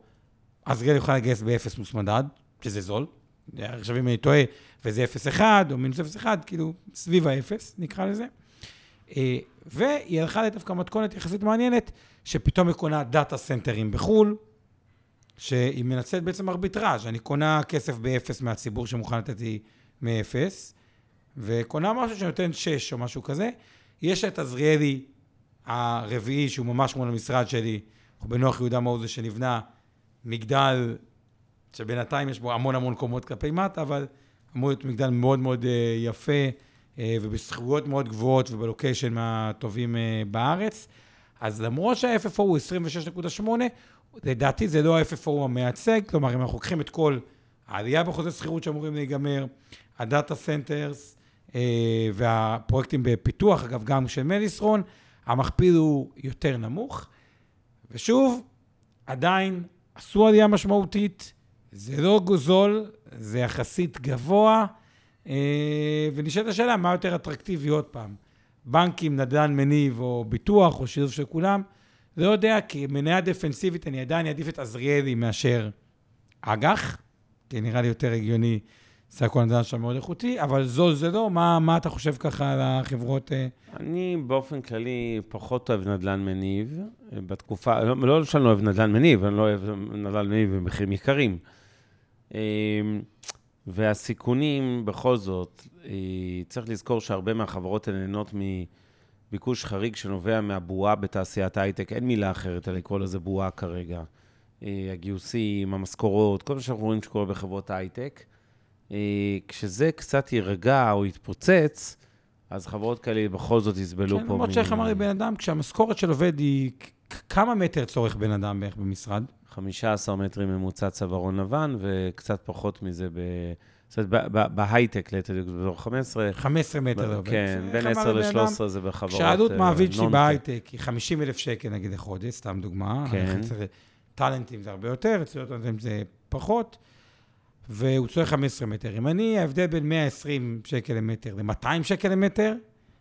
עזריאלי יכולה לגייס באפס פלוס מדד, שזה זול. עכשיו אם אני טועה, וזה 0.1 או מינוס 0.1, כאילו סביב האפס, נקרא לזה. אה, והיא הלכה לדווקא מתכונת יחסית מעניינת, שפתאום היא קונה דאטה סנטרים בחו"ל, שהיא מנצלת בעצם ארביטראז', אני קונה כסף באפס מהציבור שמוכן לתת לי מאפס, וקונה משהו שנותן 6 או משהו כזה. יש את עזריאלי הרביעי, שהוא ממש מול המשרד שלי, בנוח יהודה מעוז שנבנה מגדל, שבינתיים יש בו המון המון קומות כלפי מטה, אבל אמור להיות מגדל מאוד מאוד אה, יפה, אה, ובשכירויות מאוד גבוהות ובלוקיישן מהטובים אה, בארץ. אז למרות שה-FFO הוא 26.8, לדעתי זה לא ה-FFO המייצג, כלומר, אם אנחנו לוקחים את כל העלייה בחוזה שכירות שאמורים להיגמר, ה data centers והפרויקטים בפיתוח, אגב, גם של מליסרון, המכפיל הוא יותר נמוך. ושוב, עדיין עשו עלייה משמעותית, זה לא זול, זה יחסית גבוה, אה, ונשאלת השאלה, מה יותר אטרקטיבי עוד פעם? בנקים, נדל"ן מניב או ביטוח או שילוב של כולם? לא יודע, כי מניה דפנסיבית אני עדיין אעדיף את עזריאלי מאשר אג"ח, כי נראה לי יותר הגיוני, סך הכל נדל"ן שם מאוד איכותי, אבל זול זה לא, מה, מה אתה חושב ככה על החברות? אה? אני באופן כללי פחות אוהב נדל"ן מניב. אה, בתקופה, לא, לא שאני לא אוהב נדל"ן מניב, אני לא אוהב נדל"ן מניב במחירים יקרים. אה, והסיכונים, בכל זאת, אה, צריך לזכור שהרבה מהחברות האלה נהנות מביקוש חריג שנובע מהבועה בתעשיית ההייטק. אין מילה אחרת אלא לקרוא לזה בועה כרגע. אה, הגיוסים, המשכורות, כל מה שאנחנו רואים שקורה בחברות ההייטק. אה, כשזה קצת יירגע או יתפוצץ, אז חברות כאלה בכל זאת יסבלו כן, פה. למרות מ- שאיך אמר לי בן אדם, כשהמשכורת של עובד היא, כמה מטר צורך בן אדם בערך במשרד? 15 מטרים ממוצע צווארון לבן, וקצת פחות מזה ב... זאת אומרת, בהייטק, ליתר דיוק, באזור 15. 15 מטר. כן, איך בין אמר 10 לי בן אדם? ל-13 זה בחברות כשהעלות אה, מעביד שלי. בהייטק היא 50 אלף שקל נגיד לחודש, סתם דוגמה. כן. טאלנטים זה הרבה יותר, אצל טאלנטים זה פחות, והוא צורך 15 מטר. אם אני, ההבדל בין 120 שקל למטר ל-200 שקל למטר,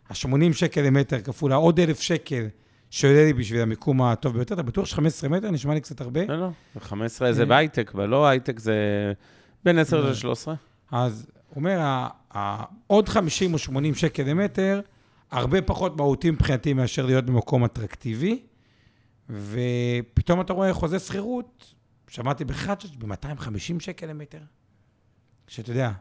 ה-80 שקל למטר כפול העוד אלף שקל שעולה לי בשביל המיקום הטוב ביותר, אתה בטוח ש-15 מטר נשמע לי קצת הרבה? לא, לא, 15 זה אה. בהייטק, ולא הייטק זה בין 10 לא. ל-13. אז הוא אומר, עוד 50 או 80 שקל למטר, הרבה פחות מהותי מבחינתי מאשר להיות במקום אטרקטיבי, ופתאום אתה רואה חוזה שכירות, שמעתי בחדשת ב-250 שקל למטר, שאתה יודע,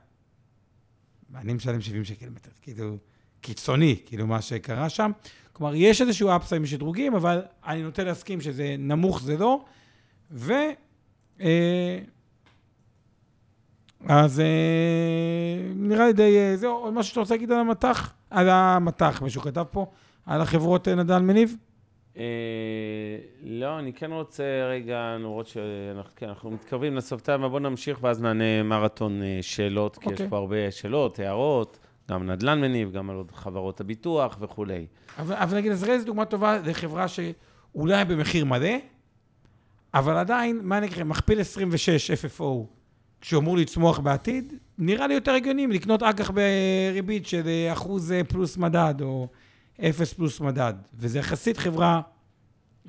אני משלם 70 שקל למטר, כאילו, קיצוני, כאילו, מה שקרה שם. כלומר, יש איזשהו אפסיים משדרוגים, אבל אני נוטה להסכים שזה נמוך זה לא, ו... אה, אז אה, נראה לי די... אה, זהו, עוד משהו שאתה רוצה להגיד על המטח? על המטח, מישהו כתב פה? על החברות אה, נדל מניב? אה, לא, אני כן רוצה רגע, למרות שאנחנו כן, אנחנו מתקרבים לסוף טעם, בואו נמשיך ואז נענה מרתון אה, שאלות, כי יש אוקיי. פה הרבה שאלות, הערות, גם נדל"ן מניב, גם על עוד חברות הביטוח וכולי. אבל, אבל נגיד, אז ראה זו דוגמה טובה לחברה שאולי במחיר מלא, אבל עדיין, מה נקרא, מכפיל 26 FFO, כשהוא אמור לצמוח בעתיד, נראה לי יותר הגיוני מלקנות אג"ח בריבית של אה, אחוז אה, פלוס מדד, או אפס פלוס מדד. וזה יחסית חברה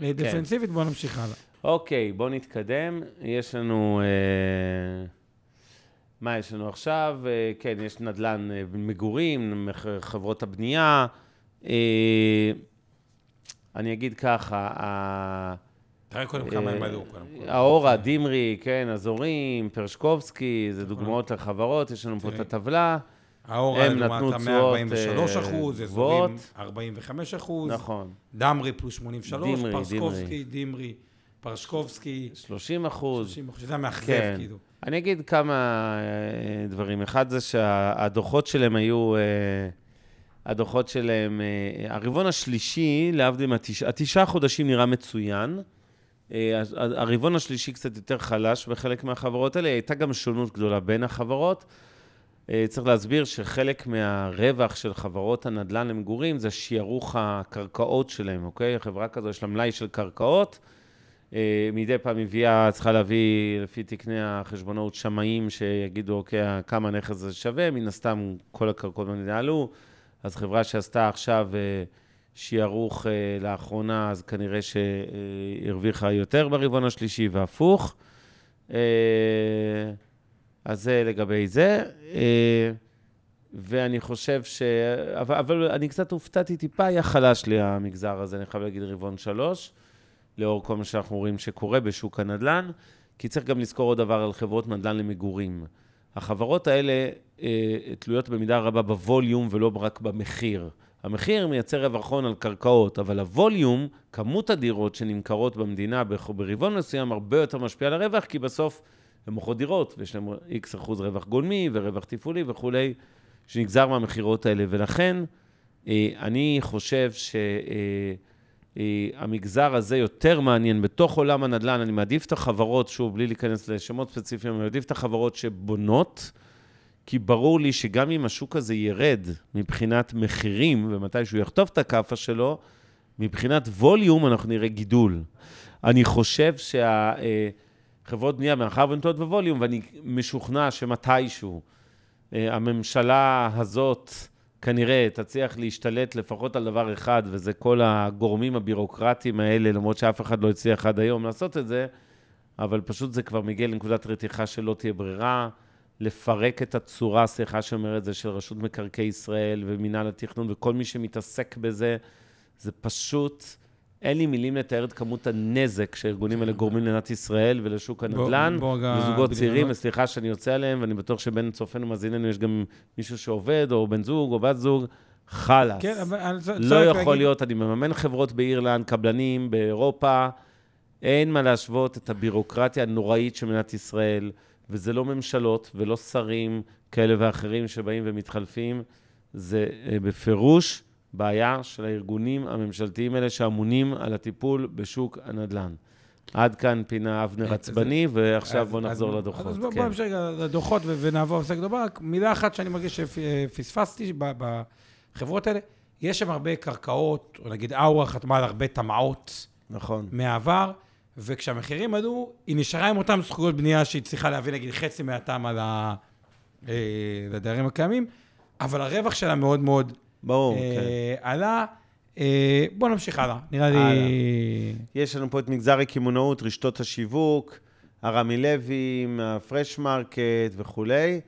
אה, דפנסיבית, בואו נמשיך הלאה. אוקיי, בואו נתקדם. יש לנו... אה, מה יש לנו עכשיו? אה, כן, יש נדל"ן אה, מגורים, חברות הבנייה. אה, אני אגיד ככה, ה- תראה קודם אה, כמה הם קודם כל. האורה, דימרי, כן, אזורים, פרשקובסקי, זה דוגמאות לחברות, יש לנו פה את. הטבלה. האורה, הם לדוגמה, נתנו אתה תשואות, 143 אה, אחוז, גבוהות. אזורים 45 אחוז. נכון, דמרי פלוס 83, דימרי, פרסקובסקי, דימרי, פרשקובסקי, 30 אחוז. 30 אחוז, שזה מאכזב, כן. כאילו. אני אגיד כמה אה, דברים. אחד זה שהדוחות שלהם היו, אה, הדוחות שלהם, אה, הרבעון השלישי, להבדיל מהתשעה, התשעה חודשים נראה מצוין. אה, הרבעון השלישי קצת יותר חלש בחלק מהחברות האלה, הייתה גם שונות גדולה בין החברות. אה, צריך להסביר שחלק מהרווח של חברות הנדל"ן למגורים זה שיערוך הקרקעות שלהם, אוקיי? חברה כזו יש לה מלאי של קרקעות. אה, מדי פעם מביאה, צריכה להביא לפי תקני החשבונאות שמאים שיגידו, אוקיי, כמה הנכס הזה שווה, מן הסתם כל הקרקעות במדינה עלו. אז חברה שעשתה עכשיו שיערוך אה, לאחרונה, אז כנראה שהרוויחה יותר ברבעון השלישי והפוך. אה, אז זה לגבי זה. אה, ואני חושב ש... אבל, אבל אני קצת הופתעתי, טיפה היה חלש לי המגזר הזה, אני חייב להגיד רבעון שלוש. לאור כל מה שאנחנו רואים שקורה בשוק הנדל"ן, כי צריך גם לזכור עוד דבר על חברות נדל"ן למגורים. החברות האלה אה, תלויות במידה רבה בווליום ולא רק במחיר. המחיר מייצר רווח הון על קרקעות, אבל הווליום, כמות הדירות שנמכרות במדינה ברבעון מסוים, הרבה יותר משפיע על הרווח, כי בסוף הן מוכרות דירות, ויש להן איקס אחוז רווח גולמי ורווח תפעולי וכולי, שנגזר מהמכירות האלה. ולכן, אה, אני חושב ש... אה, אה, הזה יותר מעניין. בתוך עולם הנדל"ן, אני מעדיף את החברות, שוב, בלי להיכנס לשמות ספציפיים, אני מעדיף את החברות שבונות, כי ברור לי שגם אם השוק הזה ירד מבחינת מחירים, ומתי שהוא יחטוף את הכאפה שלו, מבחינת ווליום אנחנו נראה גידול. אני חושב שהחברות בנייה, מאחר והן תלויות בווליום, ואני משוכנע שמתישהו אה, הממשלה הזאת, כנראה תצליח להשתלט לפחות על דבר אחד, וזה כל הגורמים הבירוקרטיים האלה, למרות שאף אחד לא הצליח עד היום לעשות את זה, אבל פשוט זה כבר מגיע לנקודת רתיחה שלא תהיה ברירה, לפרק את הצורה, סליחה שאומר את זה, של רשות מקרקעי ישראל ומינהל התכנון וכל מי שמתעסק בזה, זה פשוט, אין לי מילים לתאר את כמות הנזק שהארגונים האלה גורמים למדינת ישראל ולשוק הנדל"ן, לזוגות צעירים, וסליחה שאני יוצא עליהם, ואני בטוח שבין צופינו ומאזיננו יש גם מישהו שעובד, או בן זוג, או בת זוג, חלאס. כן, אבל לא יכול להגיד- להיות, אני מממן חברות באירלנד, קבלנים באירופה, אין מה להשוות את הבירוקרטיה הנוראית של מדינת ישראל, וזה לא ממשלות ולא שרים כאלה ואחרים שבאים ומתחלפים, זה אה, בפירוש בעיה של הארגונים הממשלתיים האלה שאמונים על הטיפול בשוק הנדל"ן. עד כאן פינה אבנר אז- עצבני, ועכשיו בואו נחזור אז- לדוחות. אז בואו כן. נמשיך רגע לדוחות ונעבור לעסק דבר. מילה אחת שאני מרגיש שפספסתי בחברות האלה, יש שם הרבה קרקעות, או נגיד אאורה חתמה על הרבה טמעות נכון. מהעבר, וכשהמחירים עלו, היא נשארה עם אותן זכויות בנייה שהיא צריכה להביא נגיד חצי מהטעם על ה- אה, לדיירים הקיימים, אבל הרווח שלה מאוד מאוד ברור, כן. אה, עלה. אה, בואו נמשיך הלאה, נראה לי... הלאה. יש לנו פה את מגזר הקמעונאות, רשתות השיווק, הרמי לוי, הפרש מרקט וכולי.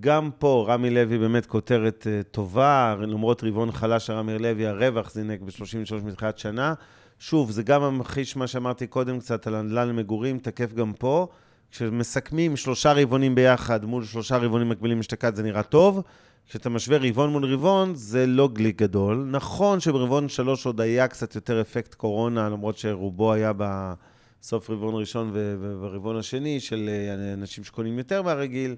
גם פה רמי לוי באמת כותרת אה, טובה, למרות רבעון חלש הרמי לוי, הרווח זינק ב-33 מתחילת שנה. שוב, זה גם ממחיש מה שאמרתי קודם קצת על הנדל"ן למגורים, תקף גם פה. כשמסכמים שלושה רבעונים ביחד מול שלושה רבעונים מקבילים אשתקד זה נראה טוב. כשאתה משווה רבעון מול רבעון, זה לא גליק גדול. נכון שברבעון שלוש עוד היה קצת יותר אפקט קורונה, למרות שרובו היה בסוף רבעון ראשון וברבעון השני, של אה, אנשים שקונים יותר מהרגיל,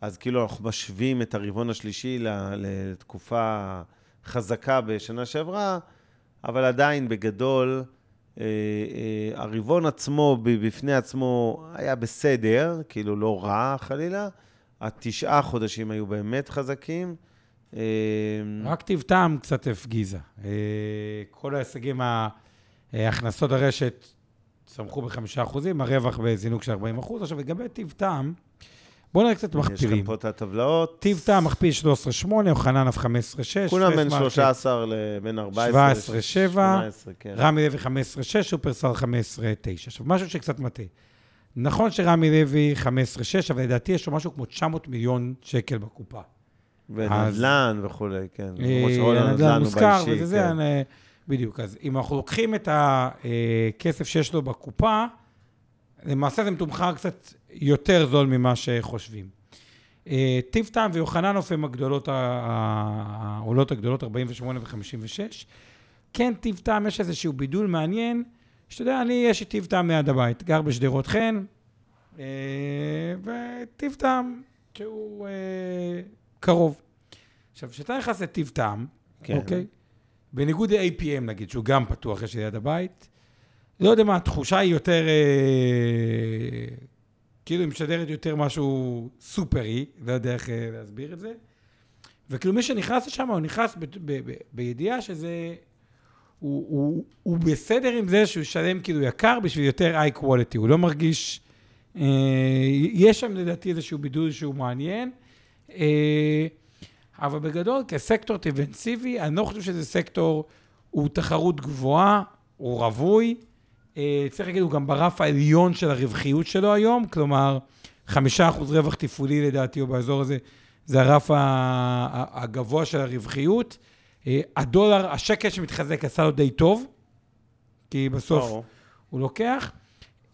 אז כאילו אנחנו משווים את הרבעון השלישי לתקופה חזקה בשנה שעברה, אבל עדיין בגדול, אה, אה, הרבעון עצמו, בפני עצמו, היה בסדר, כאילו לא רע חלילה. התשעה חודשים היו באמת חזקים. אה, רק טיב טעם קצת הפגיזה. כל ההישגים, ההכנסות הרשת צמחו בחמישה אחוזים, הרווח בזינוק של 40 אחוז. עכשיו, לגבי טיב טעם, בואו נראה קצת יש מכפילים. לכם פה את הטבלאות. טיב טעם מכפיל 13.8, יוחננוף 15.6. כולם בין פרש מרקט 13 לבין 14 17.7, 18, כן. רמי לוי 15.6, שופרסל 15.9. עכשיו, משהו שקצת מטעה. נכון שרמי לוי 15.6, אבל לדעתי יש לו משהו כמו 900 מיליון שקל בקופה. ונדל"ן וכולי, כן. למרות אה, שרוב הנדל"ן הוא מוזכר, באישי, וזה זה, כן. אה, בדיוק. אז אם אנחנו לוקחים את הכסף שיש לו בקופה, למעשה זה מתומחר קצת יותר זול ממה שחושבים. אה, טיב טעם ויוחננוף הם הגדולות, העולות הגדולות, 48 ו-56. כן, טיב טעם, יש איזשהו בידול מעניין, שאתה יודע, אני, יש לי טיב טעם ליד הבית, גר בשדרות חן, אה, וטיב טעם שהוא אה, קרוב. עכשיו, כשאתה נכנס לטיב טעם, כן. אוקיי? בניגוד ל-APM נגיד, שהוא גם פתוח, יש לי ליד הבית, לא יודע מה, התחושה היא יותר, אה, כאילו היא משדרת יותר משהו סופרי, לא יודע איך אה, להסביר את זה. וכאילו מי שנכנס לשם, הוא נכנס ב- ב- ב- בידיעה שזה, הוא, הוא, הוא בסדר עם זה שהוא ישלם כאילו יקר בשביל יותר איי קוואליטי, הוא לא מרגיש, אה, יש שם לדעתי איזשהו בידול שהוא מעניין. אה, אבל בגדול, כסקטור דיפנסיבי, אני לא חושב שזה סקטור, הוא תחרות גבוהה, הוא רווי. אה, צריך להגיד, הוא גם ברף העליון של הרווחיות שלו היום, כלומר, חמישה אחוז רווח תפעולי לדעתי, או באזור הזה, זה הרף הגבוה של הרווחיות. אה, הדולר, השקל שמתחזק עשה לו די טוב, כי בסוף ברור. הוא לוקח.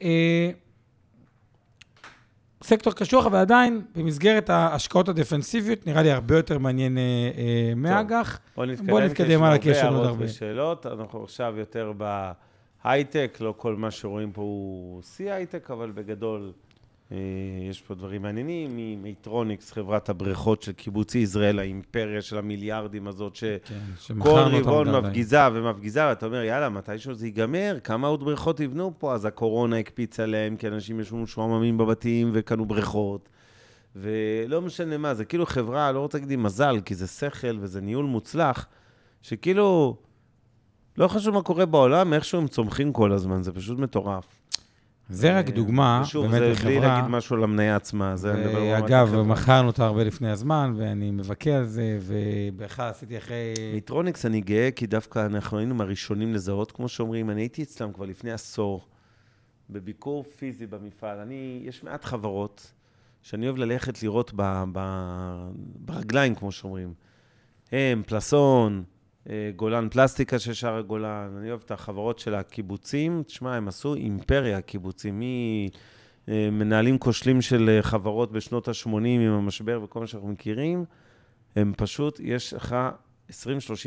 אה, סקטור קשוח, אבל עדיין, במסגרת ההשקעות הדפנסיביות, נראה לי הרבה יותר מעניין מאג"ח. בוא נתקדם, הלאה, כי יש לנו עוד הרבה ושאלות. אנחנו עכשיו יותר בהייטק, לא כל מה שרואים פה הוא שיא הייטק, אבל בגדול אה, יש פה דברים מעניינים. מיטרוניקס, חברת הבריכות של קיבוצי ישראל, האימפריה של המיליארדים הזאת, ש... כן, רבעון מפגיזה ומפגיזה, ואתה אומר, יאללה, מתישהו זה ייגמר, כמה עוד בריכות יבנו פה? אז הקורונה הקפיצה להם, כי אנשים ישבו משועממים בבתים וקנו בריכות. ולא משנה מה, זה כאילו חברה, לא רוצה להגיד עם מזל, כי זה שכל וזה ניהול מוצלח, שכאילו, לא חשוב מה קורה בעולם, איכשהו הם צומחים כל הזמן, זה פשוט מטורף. זה רק דוגמה, ושוב, באמת, זה לחברה. בלי להגיד משהו על המניה עצמה, זה אני מדבר ברמת אגב. מכרנו אותה הרבה לפני הזמן, ואני מבכה על זה, ובכלל עשיתי אחרי... מיטרוניקס אני גאה, כי דווקא אנחנו היינו מהראשונים לזהות, כמו שאומרים, אני הייתי אצלם כבר לפני עשור, בביקור פיזי במפעל. אני, יש מעט חברות שאני אוהב ללכת לראות ב, ב, ברגליים, כמו שאומרים. הם, פלסון, אה, גולן פלסטיקה של שער הגולן, אני אוהב את החברות של הקיבוצים. תשמע, הם עשו אימפריה, הקיבוצים, ממנהלים כושלים של אה, חברות בשנות ה-80 עם המשבר וכל מה שאנחנו מכירים. הם פשוט, יש לך 20-30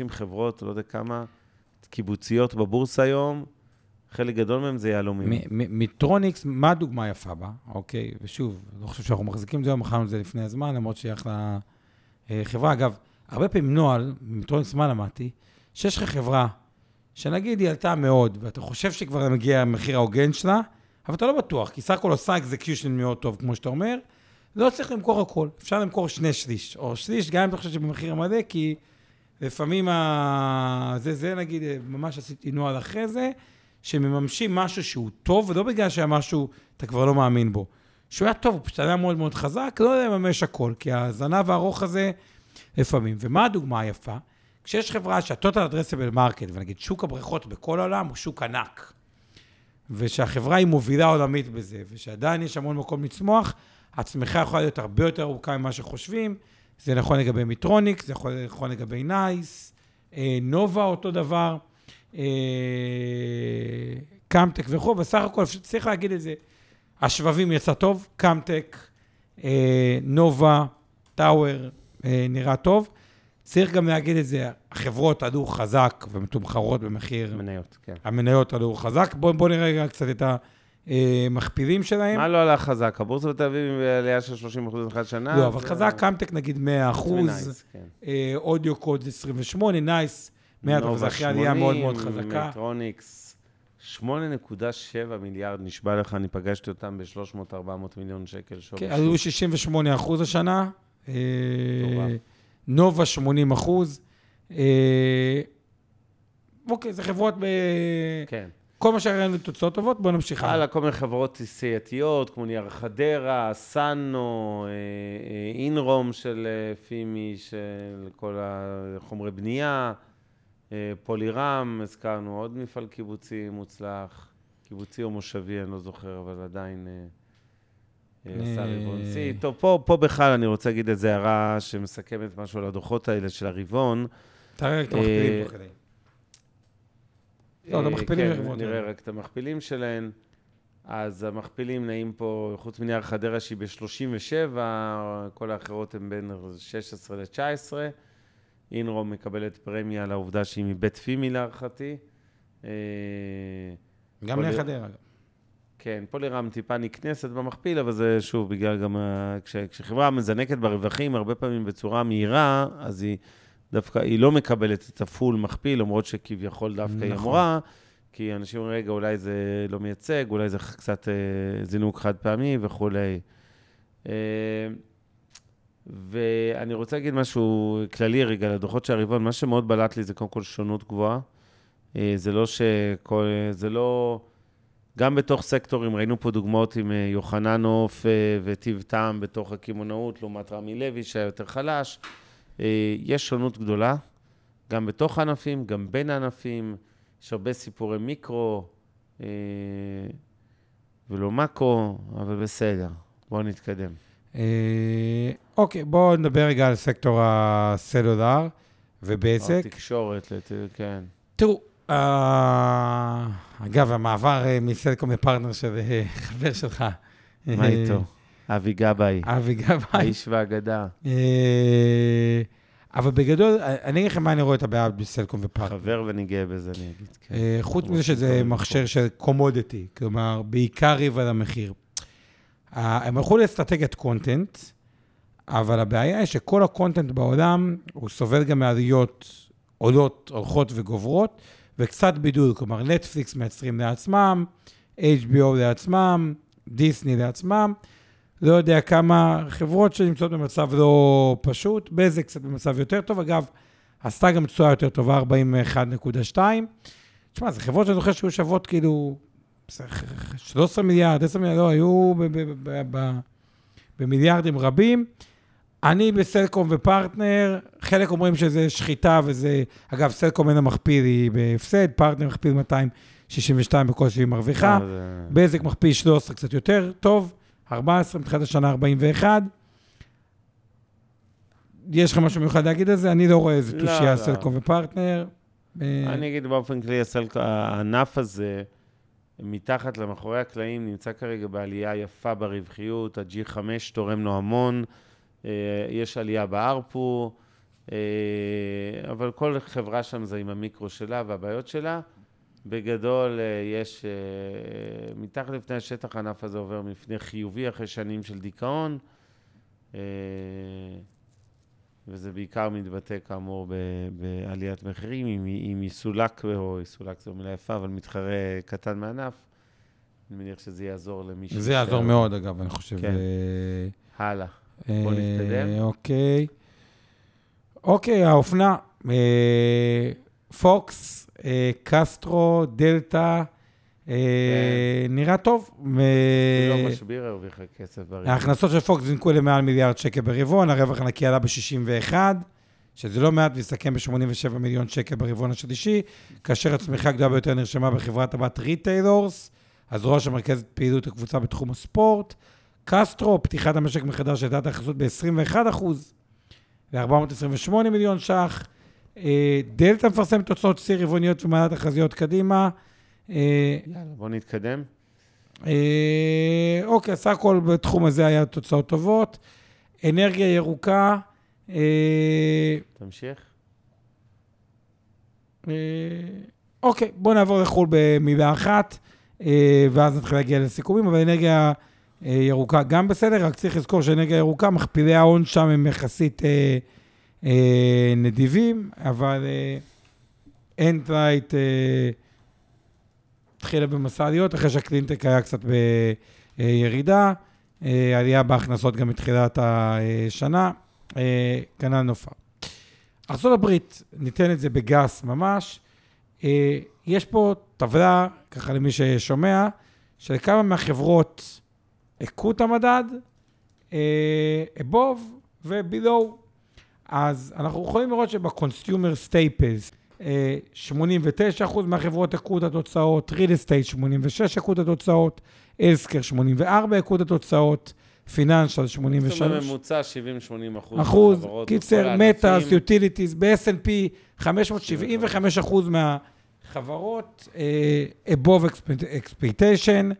חברות, לא יודע כמה, קיבוציות בבורסה היום, חלק גדול מהם זה יהלומים. מ- מ- מיטרוניקס, מה הדוגמה היפה בה, אוקיי? ושוב, לא חושב שאנחנו מחזיקים את זה, מכרנו את זה לפני הזמן, למרות שהיא אחלה אה, חברה. אגב, הרבה פעמים נוהל, ממיטרוניקס מה למדתי? שיש לך חברה, שנגיד היא עלתה מאוד, ואתה חושב שכבר מגיע המחיר ההוגן שלה, אבל אתה לא בטוח, כי סך הכל עושה execution מאוד טוב, כמו שאתה אומר, לא צריך למכור הכל, אפשר למכור שני שליש, או שליש, גם אם אתה חושב שבמחיר מלא, כי לפעמים ה... זה, זה נגיד, ממש עשיתי נוהל אחרי זה, שמממשים משהו שהוא טוב, ולא בגלל שהיה משהו, אתה כבר לא מאמין בו. שהוא היה טוב, הוא פשוט היה מאוד מאוד חזק, לא לממש הכל, כי הזנב הארוך הזה, לפעמים. ומה הדוגמה היפה? כשיש חברה שה-total market, ונגיד שוק הבריכות בכל העולם הוא שוק ענק, ושהחברה היא מובילה עולמית בזה, ושעדיין יש המון מקום לצמוח, הצמיחה יכולה להיות הרבה יותר ארוכה ממה שחושבים. זה נכון לגבי מיטרוניק, זה יכול נכון לגבי נייס, אה, נובה אותו דבר, אה, קאמטק וכו', בסך הכל צריך להגיד את זה. השבבים יצא טוב, קאמטק, אה, נובה, טאוור, נראה טוב. צריך גם להגיד את זה, החברות עלו חזק ומתומחרות במחיר... מניות, כן. המניות עלו חזק. בואו בוא נראה רגע קצת את המכפילים שלהם. מה לא עלה חזק? הבורסה בתל אביב עם עלייה של 30 אחוז אחת שנה? לא, אבל חזק קאמטק נגיד 100 אחוז, כן. אודיו קוד 28, נייס, 100 אחוז, אחרי עלייה מאוד מאוד חזקה. מטרוניקס, 8.7 מיליארד, נשבע לך, אני פגשתי אותם ב-300-400 מיליון שקל שווי. כן, עלו 68 אחוז השנה. נובה 80 אחוז. אה, אוקיי, זה חברות ב... כן. כל מה שראינו תוצאות טובות, בואו נמשיך הלאה. כל מיני חברות תעשייתיות, כמו נייר חדרה, סאנו, אה, אה, אינרום של פימי, של כל החומרי בנייה, פולירם, הזכרנו עוד מפעל קיבוצי מוצלח, קיבוצי או מושבי, אני לא זוכר, אבל עדיין... עשה רבעון שיא. טוב, פה, פה בכלל אני רוצה להגיד איזו הערה שמסכמת משהו על הדוחות האלה של הרבעון. תראה רק את המכפילים פה כדי. לא, את המכפילים של הרבעון. נראה רק את המכפילים שלהן. אז המכפילים נעים פה, חוץ מנייר חדרה שהיא ב-37, כל האחרות הן בין 16 ל-19. אינרום מקבלת פרמיה על העובדה שהיא מבית פימי להערכתי. גם נייר חדרה, אגב. כן, פולירם טיפה נקנסת במכפיל, אבל זה שוב, בגלל גם... כש, כשחברה מזנקת ברווחים הרבה פעמים בצורה מהירה, אז היא דווקא, היא לא מקבלת את הפול מכפיל, למרות שכביכול דווקא נכון. היא אמורה, כי אנשים אומרים, רגע, אולי זה לא מייצג, אולי זה קצת אה, זינוק חד פעמי וכולי. אה, ואני רוצה להגיד משהו כללי רגע לדוחות של הרבעון, מה שמאוד בלט לי זה קודם כל שונות גבוהה. אה, זה לא שכל... זה לא... גם בתוך סקטורים, ראינו פה דוגמאות עם אה, יוחננוף אה, וטיב טעם בתוך הקמעונאות, לעומת רמי לוי, שהיה יותר חלש. אה, יש שונות גדולה, גם בתוך הענפים, גם בין הענפים. יש הרבה סיפורי מיקרו ולא מאקרו, אבל בסדר, בואו נתקדם. אוקיי, בואו נדבר רגע על סקטור הסלולר ובזק. התקשורת, כן. תראו, אגב, המעבר uh, מסלקום לפרטנר של uh, חבר שלך. מה איתו? אבי גבאי. אבי גבאי. האיש והאגדה. אבל בגדול, אני אגיד לכם מה אני רואה את הבעיה בסלקום ופרטנר. חבר ואני גאה בזה, אני אגיד. כן. חוץ מזה שזה מכשיר של commodity, כלומר, בעיקר ריב על המחיר. הם הלכו לאסטרטגיית content, אבל הבעיה היא שכל ה content בעולם, הוא סובל גם מעלויות עולות, הולכות וגוברות. וקצת בידול, כלומר, נטפליקס מייצרים לעצמם, HBO לעצמם, דיסני לעצמם, לא יודע כמה חברות שנמצאות במצב לא פשוט, בזק קצת במצב יותר טוב, אגב, עשתה גם תשואה יותר טובה, 41.2. תשמע, זה חברות שאני זוכר שהיו שוות כאילו 13 מיליארד, 10 מיליארד, לא, היו במיליארדים רבים. אני בסלקום ופרטנר, חלק אומרים שזה שחיטה וזה, אגב, סלקום אין המכפיל, היא בהפסד, פרטנר מכפיל 262 בקושי מרוויחה, אה, בזק מכפיל 13 קצת יותר טוב, 14, מתחילת השנה 41. יש לך משהו מיוחד להגיד על זה? אני לא רואה איזה לא, תושייה לא. סלקום ופרטנר. אה, אני אגיד באופן כללי, הענף הזה, מתחת למאחורי הקלעים, נמצא כרגע בעלייה יפה ברווחיות, ה-G5 תורם לו המון. אה, יש עלייה בארפו, אה, אבל כל חברה שם זה עם המיקרו שלה והבעיות שלה. בגדול, אה, יש, מתחת לפני השטח הענף הזה עובר מפנה חיובי אחרי שנים של דיכאון, וזה בעיקר מתבטא כאמור בעליית מחירים, עם, עם יסולק, או יסולק זו מילה יפה, אבל מתחרה קטן מענף. אני מניח שזה יעזור למי ש... זה יעזור מאוד, אגב, אני חושב. כן. הלאה. בוא נתקדם. אה, אוקיי. אוקיי, האופנה. אה, פוקס, אה, קסטרו, דלתא, כן. נראה טוב. לא משביר הרוויחה כסף ברבעון. ההכנסות של פוקס זינקו למעל מיליארד שקל ברבעון, הרווח הנקי עלה ב-61, שזה לא מעט ויסתכם ב-87 מיליון שקל ברבעון השלישי, כאשר הצמיחה הגדולה ביותר נרשמה בחברת הבת ריטיילורס, הזרוע שמרכזת פעילות הקבוצה בתחום הספורט. קסטרו, פתיחת המשק מחדש הייתה תחסות ב-21 ל-428 מיליון ש"ח. אה, דלתא מפרסם תוצאות שיא רבעוניות ומעלה תחזיות קדימה. אה, יאללה, בוא נתקדם. אה, אוקיי, סך הכל בתחום הזה היה תוצאות טובות. אנרגיה ירוקה, תמשיך. אוקיי, בואו נעבור לחו"ל במילה אחת, ואז נתחיל להגיע לסיכומים, אבל אנרגיה ירוקה גם בסדר, רק צריך לזכור שאנרגיה ירוקה, מכפילי ההון שם הם יחסית אה, אה, נדיבים, אבל אה, אנלייט אה, התחילה במסע עליות, אחרי שהקלינטק היה קצת בירידה, אה, עלייה בהכנסות גם מתחילת השנה, אה, כנ"ל נופר. ארה"ב, ניתן את זה בגס ממש, אה, יש פה טבלה, ככה למי ששומע, של כמה מהחברות את המדד, אה, above ו-below. אז אנחנו יכולים לראות שב-consumer staples, אה, 89% מהחברות את התוצאות, real estate 86 הכו את התוצאות, אלסקר 84 הכו את התוצאות, פיננשל 83. זאת אומרת, ממוצע 70-80 אחוז. אחוז, מהחברות קיצר, מטאס. יוטיליטיז, ב-S&P 575 אחוז מהחברות, אה, above expectation,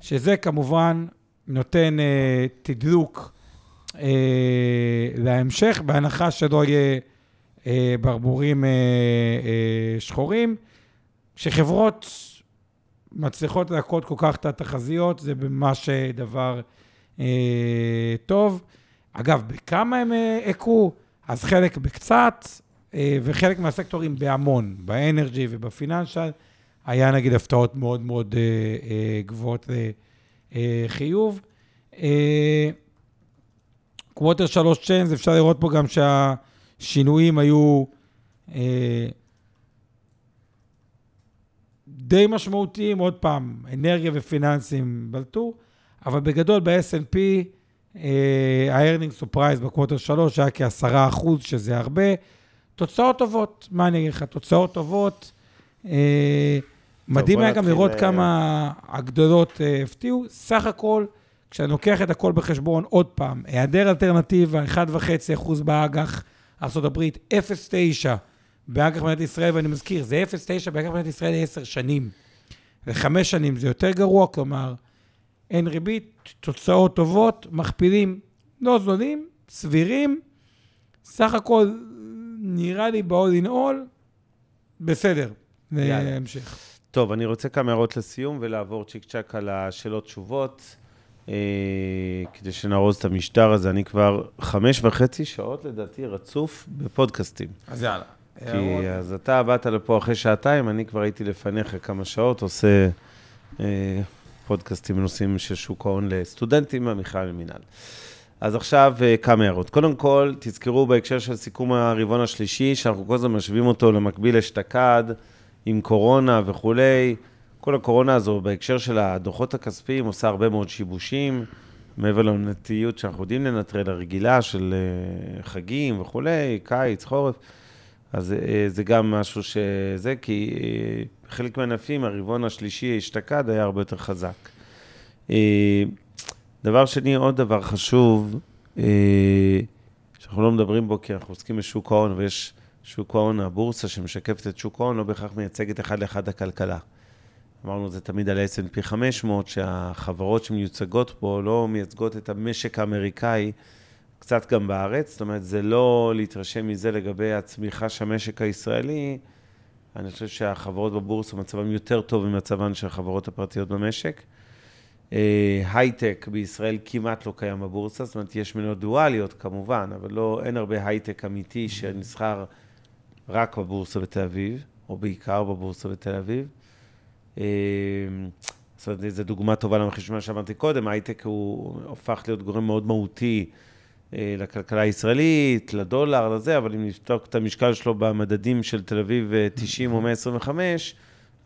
שזה כמובן נותן אה, תדלוק אה, להמשך, בהנחה שלא יהיה אה, ברבורים אה, אה, שחורים. כשחברות מצליחות להכות כל כך את התחזיות, זה ממש אה, דבר אה, טוב. אגב, בכמה הם אה, הכו? אז חלק בקצת, אה, וחלק מהסקטורים בהמון, באנרג'י ובפיננשל, היה נגיד הפתעות מאוד מאוד אה, אה, גבוהות לחיוב. קווטר שלוש צ'יינס, אפשר לראות פה גם שהשינויים היו אה, די משמעותיים, עוד פעם, אנרגיה ופיננסים בלטו, אבל בגדול ב-S&P, ה-earning surprise בקווטר 3 היה כ-10 אחוז, שזה הרבה. תוצאות טובות, מה אני אגיד לך? תוצאות טובות. מדהים היה גם לראות אה, כמה הגדולות אה, הפתיעו. סך הכל, כשאני לוקח את הכל בחשבון, עוד פעם, היעדר אלטרנטיבה, 1.5 אחוז באג"ח, ארה"ב, 0.9 באג"ח מדינת ישראל, ואני מזכיר, זה 0.9 באג"ח מדינת ישראל ל-10 שנים. וחמש שנים זה יותר גרוע, כלומר, אין ריבית, תוצאות טובות, מכפילים לא זולים, סבירים. סך הכל, נראה לי ב-all in all, בסדר. להמשך. טוב, אני רוצה כמה הערות לסיום ולעבור צ'יק צ'אק על השאלות-תשובות, אה, כדי שנארוז את המשטר הזה. אני כבר חמש וחצי שעות, לדעתי, רצוף בפודקאסטים. אז יאללה. כי אז אתה באת לפה אחרי שעתיים, אני כבר הייתי לפניך כמה שעות, עושה אה, פודקאסטים בנושאים של שוק ההון לסטודנטים מהמכלל למינהל. אז עכשיו אה, כמה הערות. קודם כל, תזכרו בהקשר של סיכום הרבעון השלישי, שאנחנו כל הזמן משווים אותו למקביל אשתקד, עם קורונה וכולי. כל הקורונה הזו, בהקשר של הדוחות הכספיים, עושה הרבה מאוד שיבושים, מעבר לעונתיות שאנחנו יודעים לנטרל, הרגילה של אה, חגים וכולי, קיץ, חורף. אז אה, זה גם משהו שזה, כי אה, חלק מהענפים, הרבעון השלישי אשתקד היה הרבה יותר חזק. דבר שני, עוד דבר חשוב, שאנחנו לא מדברים בו כי אנחנו עוסקים בשוק ההון, ויש שוק ההון, הבורסה שמשקפת את שוק ההון, לא בהכרח מייצגת אחד לאחד הכלכלה. אמרנו את זה תמיד על ה-S&P 500, שהחברות שמיוצגות פה לא מייצגות את המשק האמריקאי, קצת גם בארץ, זאת אומרת, זה לא להתרשם מזה לגבי הצמיחה של המשק הישראלי, אני חושב שהחברות בבורסה מצבן יותר טוב ממצבן של החברות הפרטיות במשק. אה, הייטק בישראל כמעט לא קיים בבורסה, זאת אומרת, יש מניות דואליות כמובן, אבל לא, אין הרבה הייטק אמיתי שנסחר רק בבורסה בתל אביב, או בעיקר בבורסה בתל אביב. אה, זאת אומרת, זו דוגמה טובה למחישוב שאמרתי קודם, הייטק הוא הפך להיות גורם מאוד מהותי אה, לכלכלה הישראלית, לדולר, לזה, אבל אם נבדוק את המשקל שלו במדדים של תל אביב אה, 90 או 125,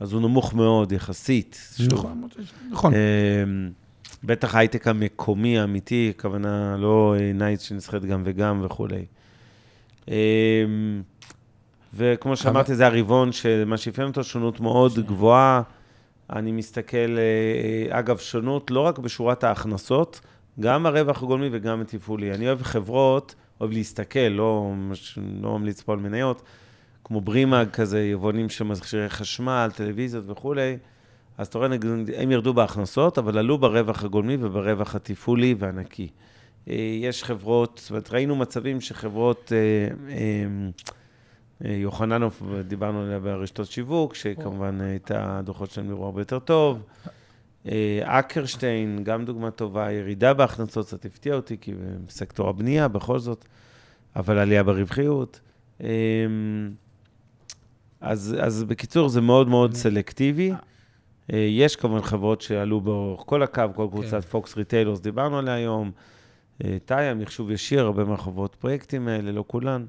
אז הוא נמוך מאוד יחסית. נכון, נכון. אה, בטח ההייטק המקומי האמיתי, הכוונה לא אה, נייס שנסחרת גם וגם וכולי. וכמו שאמרתי, זה הרבעון שמה שאפיין אותו, שונות מאוד גבוהה. אני מסתכל, אה, אגב, שונות לא רק בשורת ההכנסות, גם הרווח הגולמי וגם התפעולי. אני אוהב חברות, אוהב להסתכל, לא, לא ממליץ פה על מניות, כמו ברימאג כזה, יבואנים של מכשירי חשמל, טלוויזיות וכולי. אז אתה רואה, הם ירדו בהכנסות, אבל עלו ברווח הגולמי וברווח התפעולי והנקי. אה, יש חברות, זאת אומרת, ראינו מצבים שחברות, אה, יוחננוף, דיברנו עליה ברשתות שיווק, שכמובן הייתה, הדוחות שלהם נראו הרבה יותר טוב. אה, אקרשטיין, גם דוגמה טובה, ירידה בהכנסות קצת הפתיע אותי, כי בסקטור הבנייה בכל זאת, אבל עלייה ברווחיות. אה, אז, אז בקיצור, זה מאוד מאוד סלקטיבי. יש כמובן חברות שעלו באורך כל הקו, כל קבוצת פוקס כן. ריטיילורס, דיברנו עליה היום. טאיה, מחשוב ישיר, הרבה מהחברות פרויקטים האלה, לא כולן.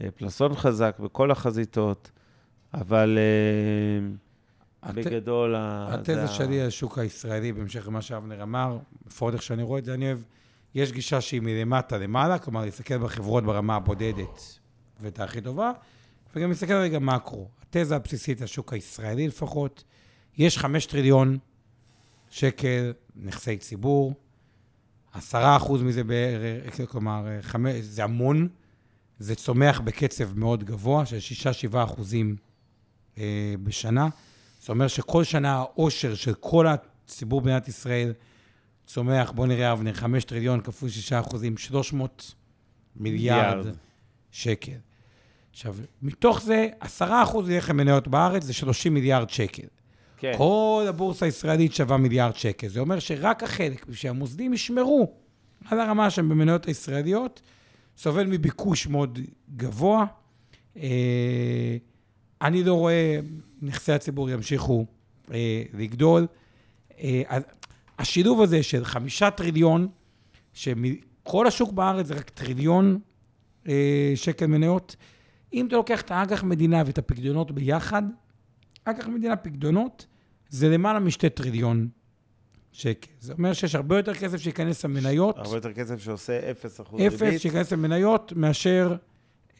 אה, פלסון חזק בכל החזיתות, אבל uh, הת... בגדול... התזה זה שלי על השוק הישראלי, בהמשך למה שאבנר אמר, לפחות איך שאני רואה את זה, אני אוהב, יש גישה שהיא מלמטה למעלה, כלומר, להסתכל בחברות ברמה הבודדת, ואת הכי טובה, וגם להסתכל רגע מקרו. התזה הבסיסית השוק הישראלי לפחות, יש חמש טריליון שקל נכסי ציבור, עשרה אחוז מזה בערך, כלומר, חמש, זה המון. זה צומח בקצב מאוד גבוה, של 6-7 אחוזים אה, בשנה. זאת אומרת שכל שנה העושר של כל הציבור במדינת ישראל צומח, בוא נראה, אבנר, 5 טריליון כפול 6 אחוזים, 300 מיליארד, מיליארד שקל. עכשיו, מתוך זה, 10 אחוז ילך למניות בארץ, זה 30 מיליארד שקל. כן. כל הבורסה הישראלית שווה מיליארד שקל. זה אומר שרק החלק שהמוסדים ישמרו על הרמה שהם במניות הישראליות, סובל מביקוש מאוד גבוה. אה, אני לא רואה נכסי הציבור ימשיכו אה, לגדול. אה, השילוב הזה של חמישה טריליון, שכל השוק בארץ זה רק טריליון שקל מניות, אם אתה לוקח את האג"ח מדינה ואת הפקדונות ביחד, אג"ח מדינה פקדונות זה למעלה משתי טריליון שקל. זה אומר שיש הרבה יותר כסף שייכנס למניות. הרבה יותר כסף שעושה 0% ריבית. 0 שייכנס למניות, מאשר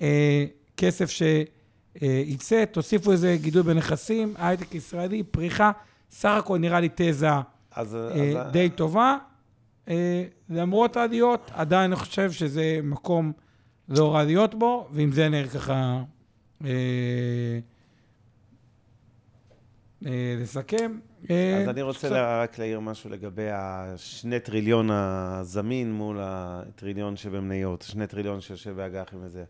אה, כסף שייצא. אה, תוסיפו איזה גידול בנכסים, הייטק ישראלי, פריחה. סך הכל נראה לי תזה אז, אה, אז... די טובה. אה, למרות העליות, עדיין אני חושב שזה מקום לא רע להיות בו, ועם זה נראה ככה אה, אה, לסכם. אז אני רוצה רק להעיר משהו לגבי השני טריליון הזמין מול הטריליון שבמניות, שני טריליון שיושב באג"חים וזה.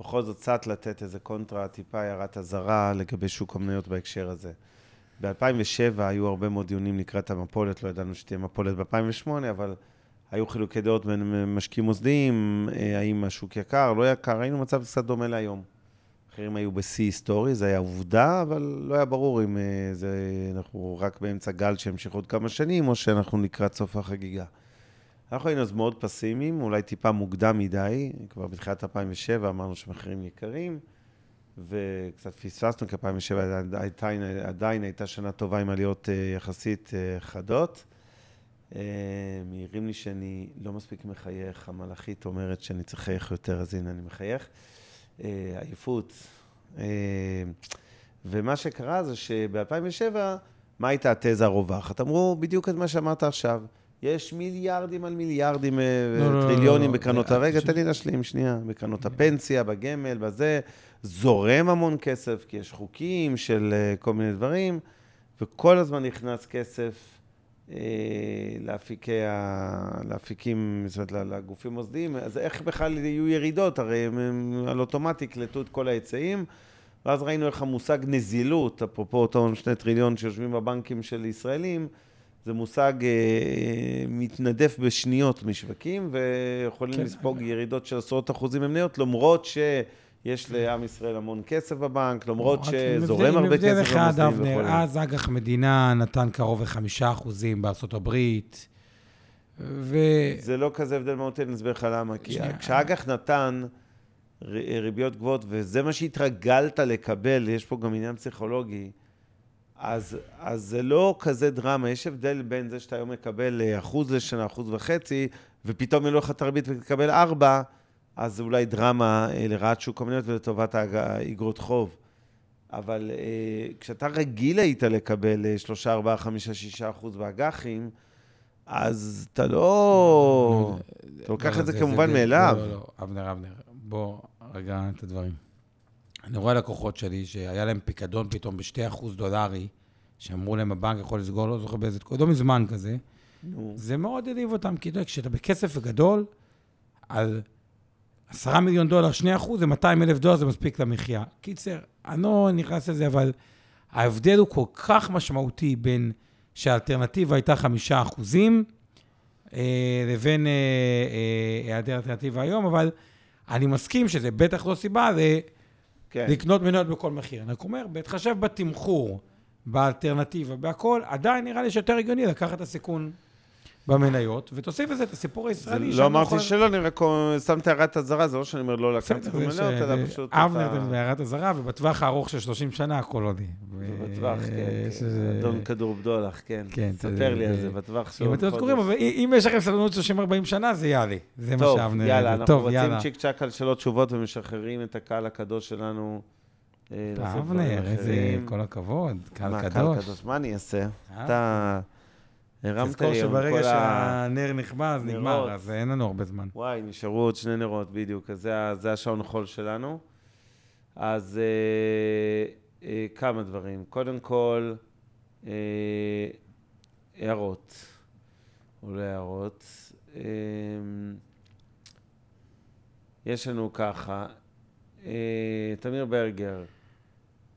בכל זאת, קצת לתת איזה קונטרה, טיפה הערת אזהרה לגבי שוק המניות בהקשר הזה. ב-2007 היו הרבה מאוד דיונים לקראת המפולת, לא ידענו שתהיה מפולת ב-2008, אבל היו חילוקי דעות בין משקיעים מוסדיים, אה, האם השוק יקר, לא יקר, היינו במצב קצת דומה להיום. אחרים היו בשיא היסטורי, זה היה עובדה, אבל לא היה ברור אם אה, זה, אנחנו רק באמצע גל שימשיך עוד כמה שנים, או שאנחנו לקראת סוף החגיגה. אנחנו היינו אז מאוד פסימיים, אולי טיפה מוקדם מדי, כבר בתחילת 2007 אמרנו שמחירים יקרים, וקצת פספסנו, כי 2007 עדיין, עדיין הייתה שנה טובה עם עליות אה, יחסית אה, חדות. מעירים לי שאני לא מספיק מחייך, המלאכית אומרת שאני צריך לחייך יותר, אז הנה אני מחייך. אה, עייפות. אה, ומה שקרה זה שב-2007, מה הייתה התזה הרווחת? אמרו בדיוק את מה שאמרת עכשיו. יש מיליארדים על מיליארדים, אה, לא, לא, לא, טריליונים לא, בקרנות לא, הרגע, תן לי להשלים שנייה, בקרנות הפנסיה, בגמל, בזה, זורם המון כסף, כי יש חוקים של כל מיני דברים, וכל הזמן נכנס כסף אה, לאפיקי ה... לאפיקים, זאת אומרת, לגופים מוסדיים, אז איך בכלל יהיו ירידות? הרי הם, הם על אוטומט יקלטו את כל ההיצעים, ואז ראינו איך המושג נזילות, אפרופו אותו שני טריליון שיושבים בבנקים של ישראלים, זה מושג אה, מתנדף בשניות משווקים, ויכולים כן. לספוג ירידות של עשרות אחוזים במניות, למרות ש... יש לעם ישראל המון כסף בבנק, למרות שזורם הרבה כסף במוסדים וכו'. עם הבדל אחד, אבנר, אז אג"ח מדינה נתן קרוב לחמישה אחוזים בארצות הברית, ו... זה לא כזה הבדל מהותי, אני אסביר לך למה. כי כשאג"ח נתן ריביות גבוהות, וזה מה שהתרגלת לקבל, יש פה גם עניין פסיכולוגי, אז, אז זה לא כזה דרמה. יש הבדל בין זה שאתה היום מקבל אחוז לשנה, אחוז וחצי, ופתאום יהיה לך את הריבית ותקבל ארבע, אז אולי דרמה אה, לרעת שוק המניות ולטובת האגרות חוב. אבל אה, כשאתה רגיל היית לקבל אה, 3, 4, 5, 6 אחוז באג"חים, אז אתה לא... אתה לוקח לא, את זה זה- כמובן זה- מאליו. לא, לא, לא, אבנר, אבנר, בוא רגע את הדברים. אני רואה לקוחות שלי שהיה להם פיקדון פתאום ב-2% דולרי, שאמרו להם הבנק יכול לסגור, לא זוכר באיזה לא מזמן כזה. זה מאוד הדאיב אותם, כי כשאתה בכסף גדול, על 10 מיליון דולר, 2 אחוז, זה 200 אלף דולר, זה מספיק למחיה. קיצר, אני לא נכנס לזה, אבל ההבדל הוא כל כך משמעותי בין שהאלטרנטיבה הייתה 5 אחוזים, אה, לבין אה, אה, היעדר אלטרנטיבה היום, אבל אני מסכים שזה בטח לא סיבה ל- כן. לקנות מניות בכל מחיר. אני רק אומר, בהתחשב בתמחור, באלטרנטיבה, בהכל, עדיין נראה לי שיותר הגיוני לקחת את הסיכון במניות, ותוסיף לזה את הסיפור הישראלי. לא אמרתי שלא, אני רק שם את הערת אזהרה, זה לא שאני אומר לא לקחת את המניות, אלא פשוט... אבנר בהערת אזהרה, ובטווח הארוך של 30 שנה הכל עודי. בטווח, כן, יש כן. אדון כדור בדולח, כן. כן, ספר לי על זה- בטווח של אם עוד אתם חודש. זוכרים, אבל אם יש לכם סבלנות 30-40 שנה, זה יעלה. זה מה טוב, שאבנר... יאללה, זה. אנחנו טוב, יאללה. צ'יק צ'אק על שאלות תשובות ומשחררים את הקהל הקדוש שלנו. אה, אבנר, איזה... כל הכבוד, קהל מה, קדוש. מה אני אעשה? אה? אתה הרמת תזכור לי היום שברגע. שהנר נכבה, אז נגמר, נרות. אז אין לנו הרבה זמן. וואי, נשארו עוד שני נרות בדיוק, אז זה, השעון חול שלנו. אז אה, אה, כמה דברים. קודם כל, אה, הערות. עולה הערות. אה, יש לנו ככה, אה, תמיר ברגר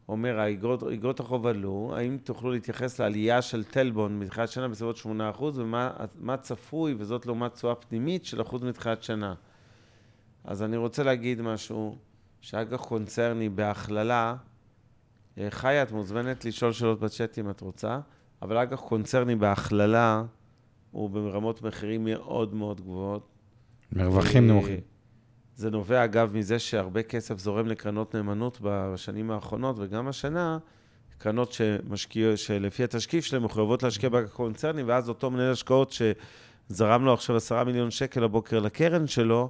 אומר, האגרות אגרות החוב עלו, האם תוכלו להתייחס לעלייה של טלבון מתחילת שנה בסביבות 8% ומה מה צפוי, וזאת לעומת תשואה פנימית של אחוז מתחילת שנה? אז אני רוצה להגיד משהו, שאג"ח קונצרני בהכללה, אה, חיה, את מוזמנת לשאול שאלות בצ'אט אם את רוצה, אבל אג"ח קונצרני בהכללה הוא ברמות מחירים מאוד מאוד גבוהות. מרווחים אה, נמוכים. זה נובע, אגב, מזה שהרבה כסף זורם לקרנות נאמנות בשנים האחרונות, וגם השנה, קרנות שמשקיע, שלפי התשקיף שלהם מחויבות להשקיע בקונצרנים, ואז אותו מנהל השקעות שזרם לו עכשיו עשרה מיליון שקל הבוקר לקרן שלו,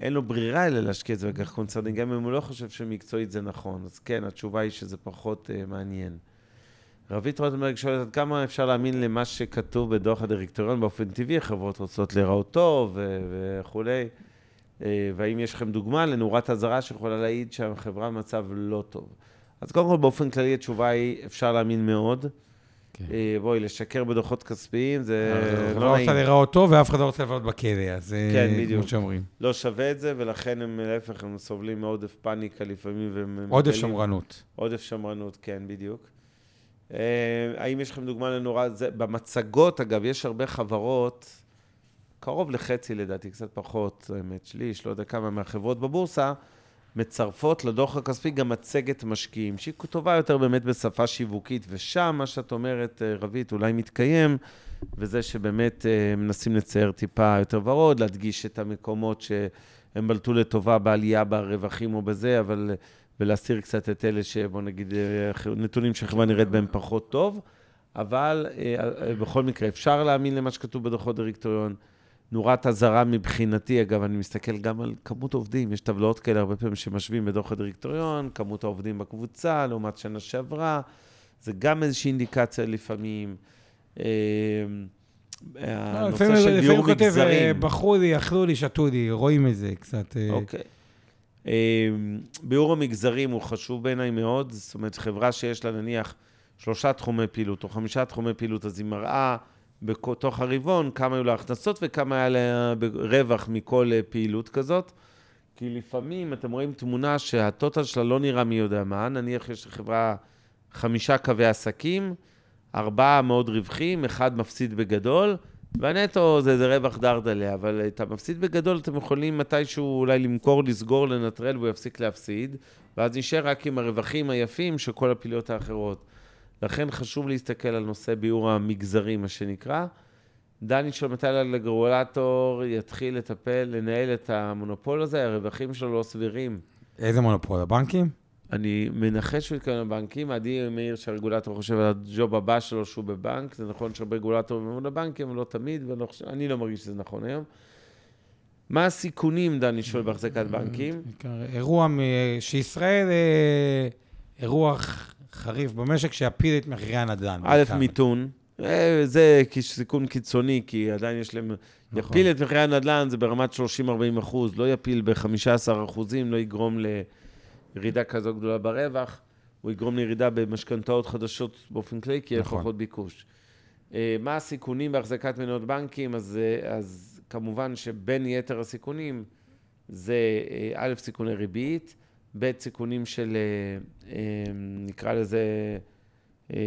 אין לו ברירה אלא להשקיע את זה באג"ח קונצרני, גם אם הוא לא חושב שמקצועית זה נכון. אז כן, התשובה היא שזה פחות uh, מעניין. רבית רוטנברג שואלת עד כמה אפשר להאמין למה שכתוב בדוח הדירקטוריון באופן טבעי, החברות רוצות להיראות טוב וכולי. אה, והאם יש לכם דוגמה לנורת אזהרה שיכולה להעיד שהחברה במצב לא טוב? אז קודם כל, באופן כללי, התשובה היא, אפשר להאמין מאוד. כן. אה, בואי, לשקר בדוחות כספיים זה לא לא נעים. רוצה להיראות טוב, ואף אחד לא רוצה לבלות בכלא, אז אה, כן, בדיוק. כמו שאומרים. לא שווה את זה, ולכן הם, להפך, הם סובלים מעודף פאניקה לפעמים. והם עודף מגלים- שמרנות. עודף שמרנות, כן, בדיוק. האם יש לכם דוגמה לנורא... זה, במצגות, אגב, יש הרבה חברות, קרוב לחצי לדעתי, קצת פחות, האמת, שליש, לא יודע כמה מהחברות בבורסה, מצרפות לדוח הכספי גם מצגת משקיעים, שהיא טובה יותר באמת בשפה שיווקית, ושם, מה שאת אומרת, אה, רבית, אולי מתקיים, וזה שבאמת אה, מנסים לצייר טיפה יותר ורוד, להדגיש את המקומות שהם בלטו לטובה בעלייה ברווחים או בזה, אבל... ולהסיר קצת את אלה שבוא נגיד, אה, נתונים שהחברה נראית בהם פחות טוב, אבל אה, אה, בכל מקרה, אפשר להאמין למה שכתוב בדוחות דירקטוריון. נורת אזהרה מבחינתי, אגב, אני מסתכל גם על כמות עובדים, יש טבלאות כאלה הרבה פעמים שמשווים בדוח הדירקטוריון, כמות העובדים בקבוצה לעומת שנה שעברה, זה גם איזושהי אינדיקציה לפעמים. אה, לא, הנושא לפעמים של לפעמים ביאור הוא כותב, אה, מגזרים. בחרו לי, אכלו לי, שתו לי, רואים את זה קצת. אה, אוקיי. אה, ביאור המגזרים הוא חשוב בעיניי מאוד, זאת אומרת, חברה שיש לה נניח שלושה תחומי פעילות או חמישה תחומי פעילות, אז היא מראה בתוך הרבעון כמה היו לה הכנסות וכמה היה לה רווח מכל אה, פעילות כזאת. כי לפעמים אתם רואים תמונה שהטוטל שלה לא נראה מי יודע מה, נניח יש לחברה חמישה קווי עסקים, ארבעה מאוד רווחים, אחד מפסיד בגדול, והנטו זה, זה רווח דרדלה, אבל את המפסיד בגדול אתם יכולים מתישהו אולי למכור, לסגור, לנטרל והוא יפסיק להפסיד, ואז נשאר רק עם הרווחים היפים של כל הפעילויות האחרות. לכן חשוב להסתכל על נושא ביאור המגזרים, מה שנקרא. דני שואל מתי הרגולטור יתחיל לטפל, לנהל את המונופול הזה, הרווחים שלו לא סבירים. איזה מונופול, הבנקים? אני מנחש שהוא יתכוון לבנקים, עדי מאיר שהרגולטור חושב על הג'וב הבא שלו שהוא בבנק, זה נכון שהרבה רגולטורים אומרים לבנקים, אבל לא תמיד, ואני לא, לא מרגיש שזה נכון היום. מה הסיכונים, דני שואל, בהחזקת בנקים? אירוע מ- שישראל, אה, אירוע חריף במשק שיפיל את מחירי הנדל"ן. א'. מיתון. אה, זה סיכון קיצוני, כי עדיין יש להם... נכון. יפיל את מחירי הנדל"ן, זה ברמת 30-40 אחוז, לא יפיל ב-15 אחוזים, לא יגרום לירידה כזו גדולה ברווח, הוא יגרום לירידה במשכנתאות חדשות באופן כללי, כי יהיה נכון. פחות ביקוש. אה, מה הסיכונים בהחזקת מניות בנקים? אז, אה, אז כמובן שבין יתר הסיכונים זה א', סיכוני ריבית, ב', סיכונים של, אה, אה, נקרא לזה, אה,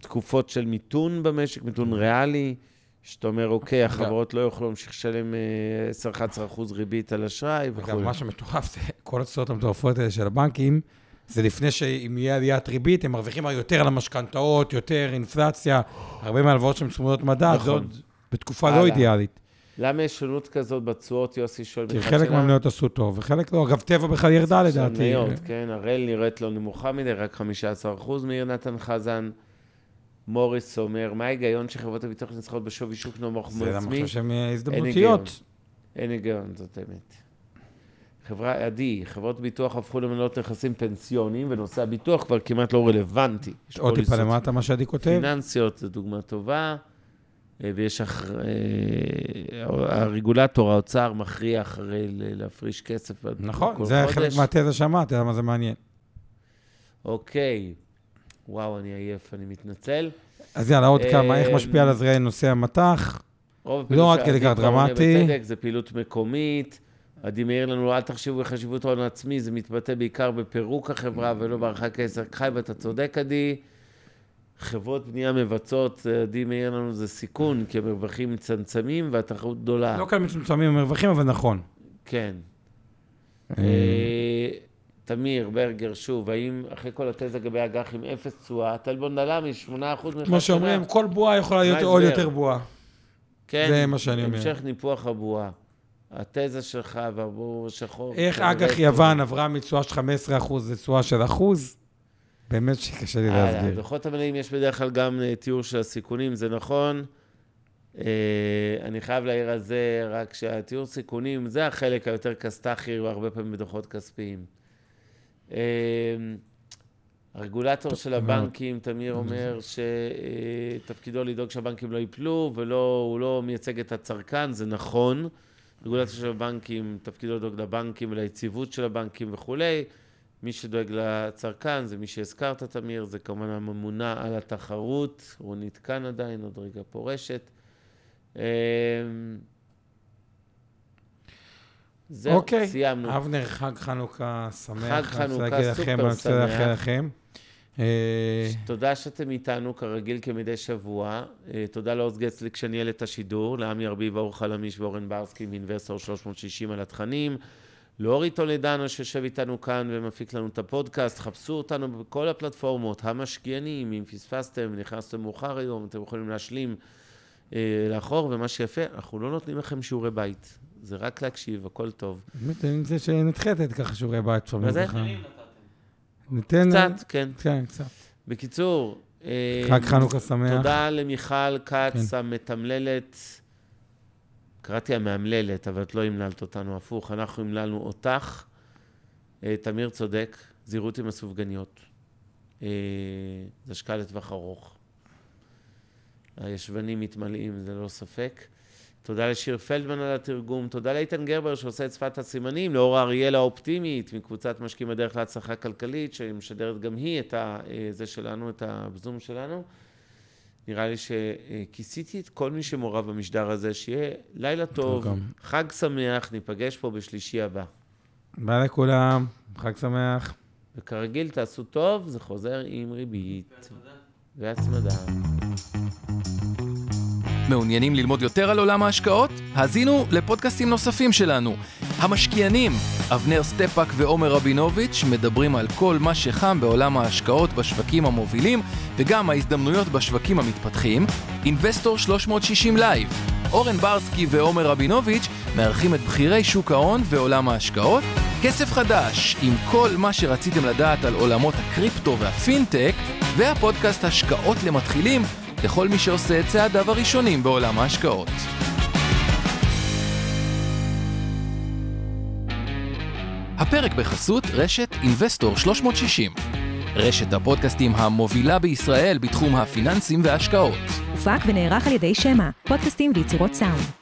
תקופות של מיתון במשק, מיתון ריאלי, שאתה אומר, אוקיי, החברות לא יוכלו להמשיך לשלם אה, 10-11 אחוז ריבית על אשראי וכו'. אגב, מה שמטורף זה כל התשואות המטורפות האלה של הבנקים, זה לפני שאם יהיה עליית ריבית, הם מרוויחים יותר על המשכנתאות, יותר אינפלציה, הרבה מהלוואות שהן צמודות מדד, זה נכון. עוד בתקופה לא. אידיאלית. למה יש שונות כזאת בתשואות, יוסי שואל? כי חלק? מהמניות עשו טוב, וחלק לא. אגב, טבע בכלל ירדה לדעתי. מניות, כן, הראל נראית לו נמוכה מדי, רק 15 אחוז מאיר נתן חזן. מוריס אומר, מה ההיגיון שחברות הביטוח נסחרות בשווי שוק נמוך זה למה מעצמי? חושב שהן. הזדמנותיות. אין היגיון, זאת האמת. חברה, עדי, חברות ביטוח הפכו למנהלות נכסים פנסיוניים, ונושא הביטוח כבר כמעט לא רלוונטי. עוד טיפה למטה מה שעדי כותב. פיננסיות, זו דוגמה טובה, ויש אח... אה, הרגולטור, האוצר, מכריח הרי ל- להפריש כסף נכון, זה חודש. חלק מהתזה שאמרתי, למה זה מעניין. אוקיי. וואו, אני עייף, אני מתנצל. אז יאללה, עוד כמה, איך אה, משפיע על הזרעי נושא המטח? לא עד כדי כך דרמטי. בצדק, זה פעילות מקומית. עדי מעיר לנו, אל תחשבו בחשיבות ההון העצמי, זה מתבטא בעיקר בפירוק החברה ולא בהרחק העסק חי, ואתה צודק, עדי. חברות בנייה מבצעות, עדי מעיר לנו, זה סיכון, כי המרווחים מצמצמים והתחרות גדולה. לא כאלה מצומצמים המרווחים, אבל נכון. כן. אה, אה, תמיר, ברגר, שוב, האם אחרי כל התזה לגבי אג"חים אפס תשואה, טלבון דלמי, 8% מחד כמו שאומרים, כל בועה יכולה להיות עוד? יותר בועה. כן, זה מה שאני אומר. המשך ניפוח הבועה. התזה שלך והבור השחור. איך אג"ח. יוון עברה מתשואה של 15% לתשואה של אחוז? באמת שקשה לי הלאה, להסביר. בדוחות המלאים יש בדרך כלל גם אה, תיאור של הסיכונים, זה נכון. אה, אני חייב להעיר על זה, רק שהתיאור סיכונים, זה החלק היותר כסת"חי, הרבה פעמים בדוחות כספיים. אה, הרגולטור של הבנקים, תמיר אומר שתפקידו לדאוג שהבנקים לא ייפלו, והוא לא מייצג את הצרכן, זה נכון. רגולטור של הבנקים, תפקידו לדאוג לבנקים וליציבות של הבנקים וכולי. מי שדואג לצרכן זה מי שהזכרת, תמיר, זה כמובן הממונה על התחרות, רונית כאן עדיין, עוד רגע פורשת. אמ, זהו, אוקיי. סיימנו. אבנר, חג חנוכה שמח. חג חנוכה להגיד לכם, סופר אני רוצה לאחל שמח. לכם. אה, תודה שאתם איתנו, כרגיל, כמדי שבוע. אה, תודה לעוז גצליק שניהל את השידור, לעמי ארביב, אור חלמיש ואורן ברסקי מאינבסטור 360 על התכנים. לאורי טולדנו שיושב איתנו כאן ומפיק לנו את הפודקאסט, חפשו אותנו בכל הפלטפורמות, המשקיענים, אם פספסתם, נכנסתם מאוחר היום, אתם יכולים להשלים אה, לאחור, ומה שיפה, אנחנו לא נותנים לכם שיעורי בית, זה רק להקשיב, הכל טוב. באמת, אני זה שנדחתת ככה שיעורי בית לפעמים. מה זה? ניתן... קצת, כן. כן, קצת. בקיצור, אה, חג חנוכה שמח. תודה למיכל כץ כן. המתמללת. קראתי המאמללת, אבל את לא המללת אותנו, הפוך, אנחנו המללנו אותך. אה, תמיר צודק, זהירות עם הסופגניות. אה, זה השקעה לטווח ארוך. הישבנים מתמלאים, זה לא ספק. תודה לשיר פלדמן על התרגום, תודה לאיתן גרבר שעושה את שפת הסימנים, לאור אריאל האופטימית מקבוצת משקיעים בדרך להצלחה כלכלית, שמשדרת גם היא את אה, זה שלנו, את הזום שלנו. נראה לי שכיסיתי את כל מי שמעורב במשדר הזה, שיהיה לילה טוב, גם. חג שמח, ניפגש פה בשלישי הבא. ביי לכולם, חג שמח. וכרגיל, תעשו טוב, זה חוזר עם ריבית. והצמדה. מעוניינים ללמוד יותר על עולם ההשקעות? האזינו לפודקאסטים נוספים שלנו. המשקיענים, אבנר סטפאק ועומר רבינוביץ' מדברים על כל מה שחם בעולם ההשקעות בשווקים המובילים וגם ההזדמנויות בשווקים המתפתחים. Investor 360 Live. אורן ברסקי ועומר רבינוביץ' מארחים את בכירי שוק ההון ועולם ההשקעות. כסף חדש, עם כל מה שרציתם לדעת על עולמות הקריפטו והפינטק, והפודקאסט השקעות למתחילים לכל מי שעושה את צעדיו הראשונים בעולם ההשקעות. הפרק בחסות רשת Investor 360, רשת הפודקאסטים המובילה בישראל בתחום הפיננסים וההשקעות. הופק ונערך על ידי שמע, פודקאסטים ויצירות סאונד.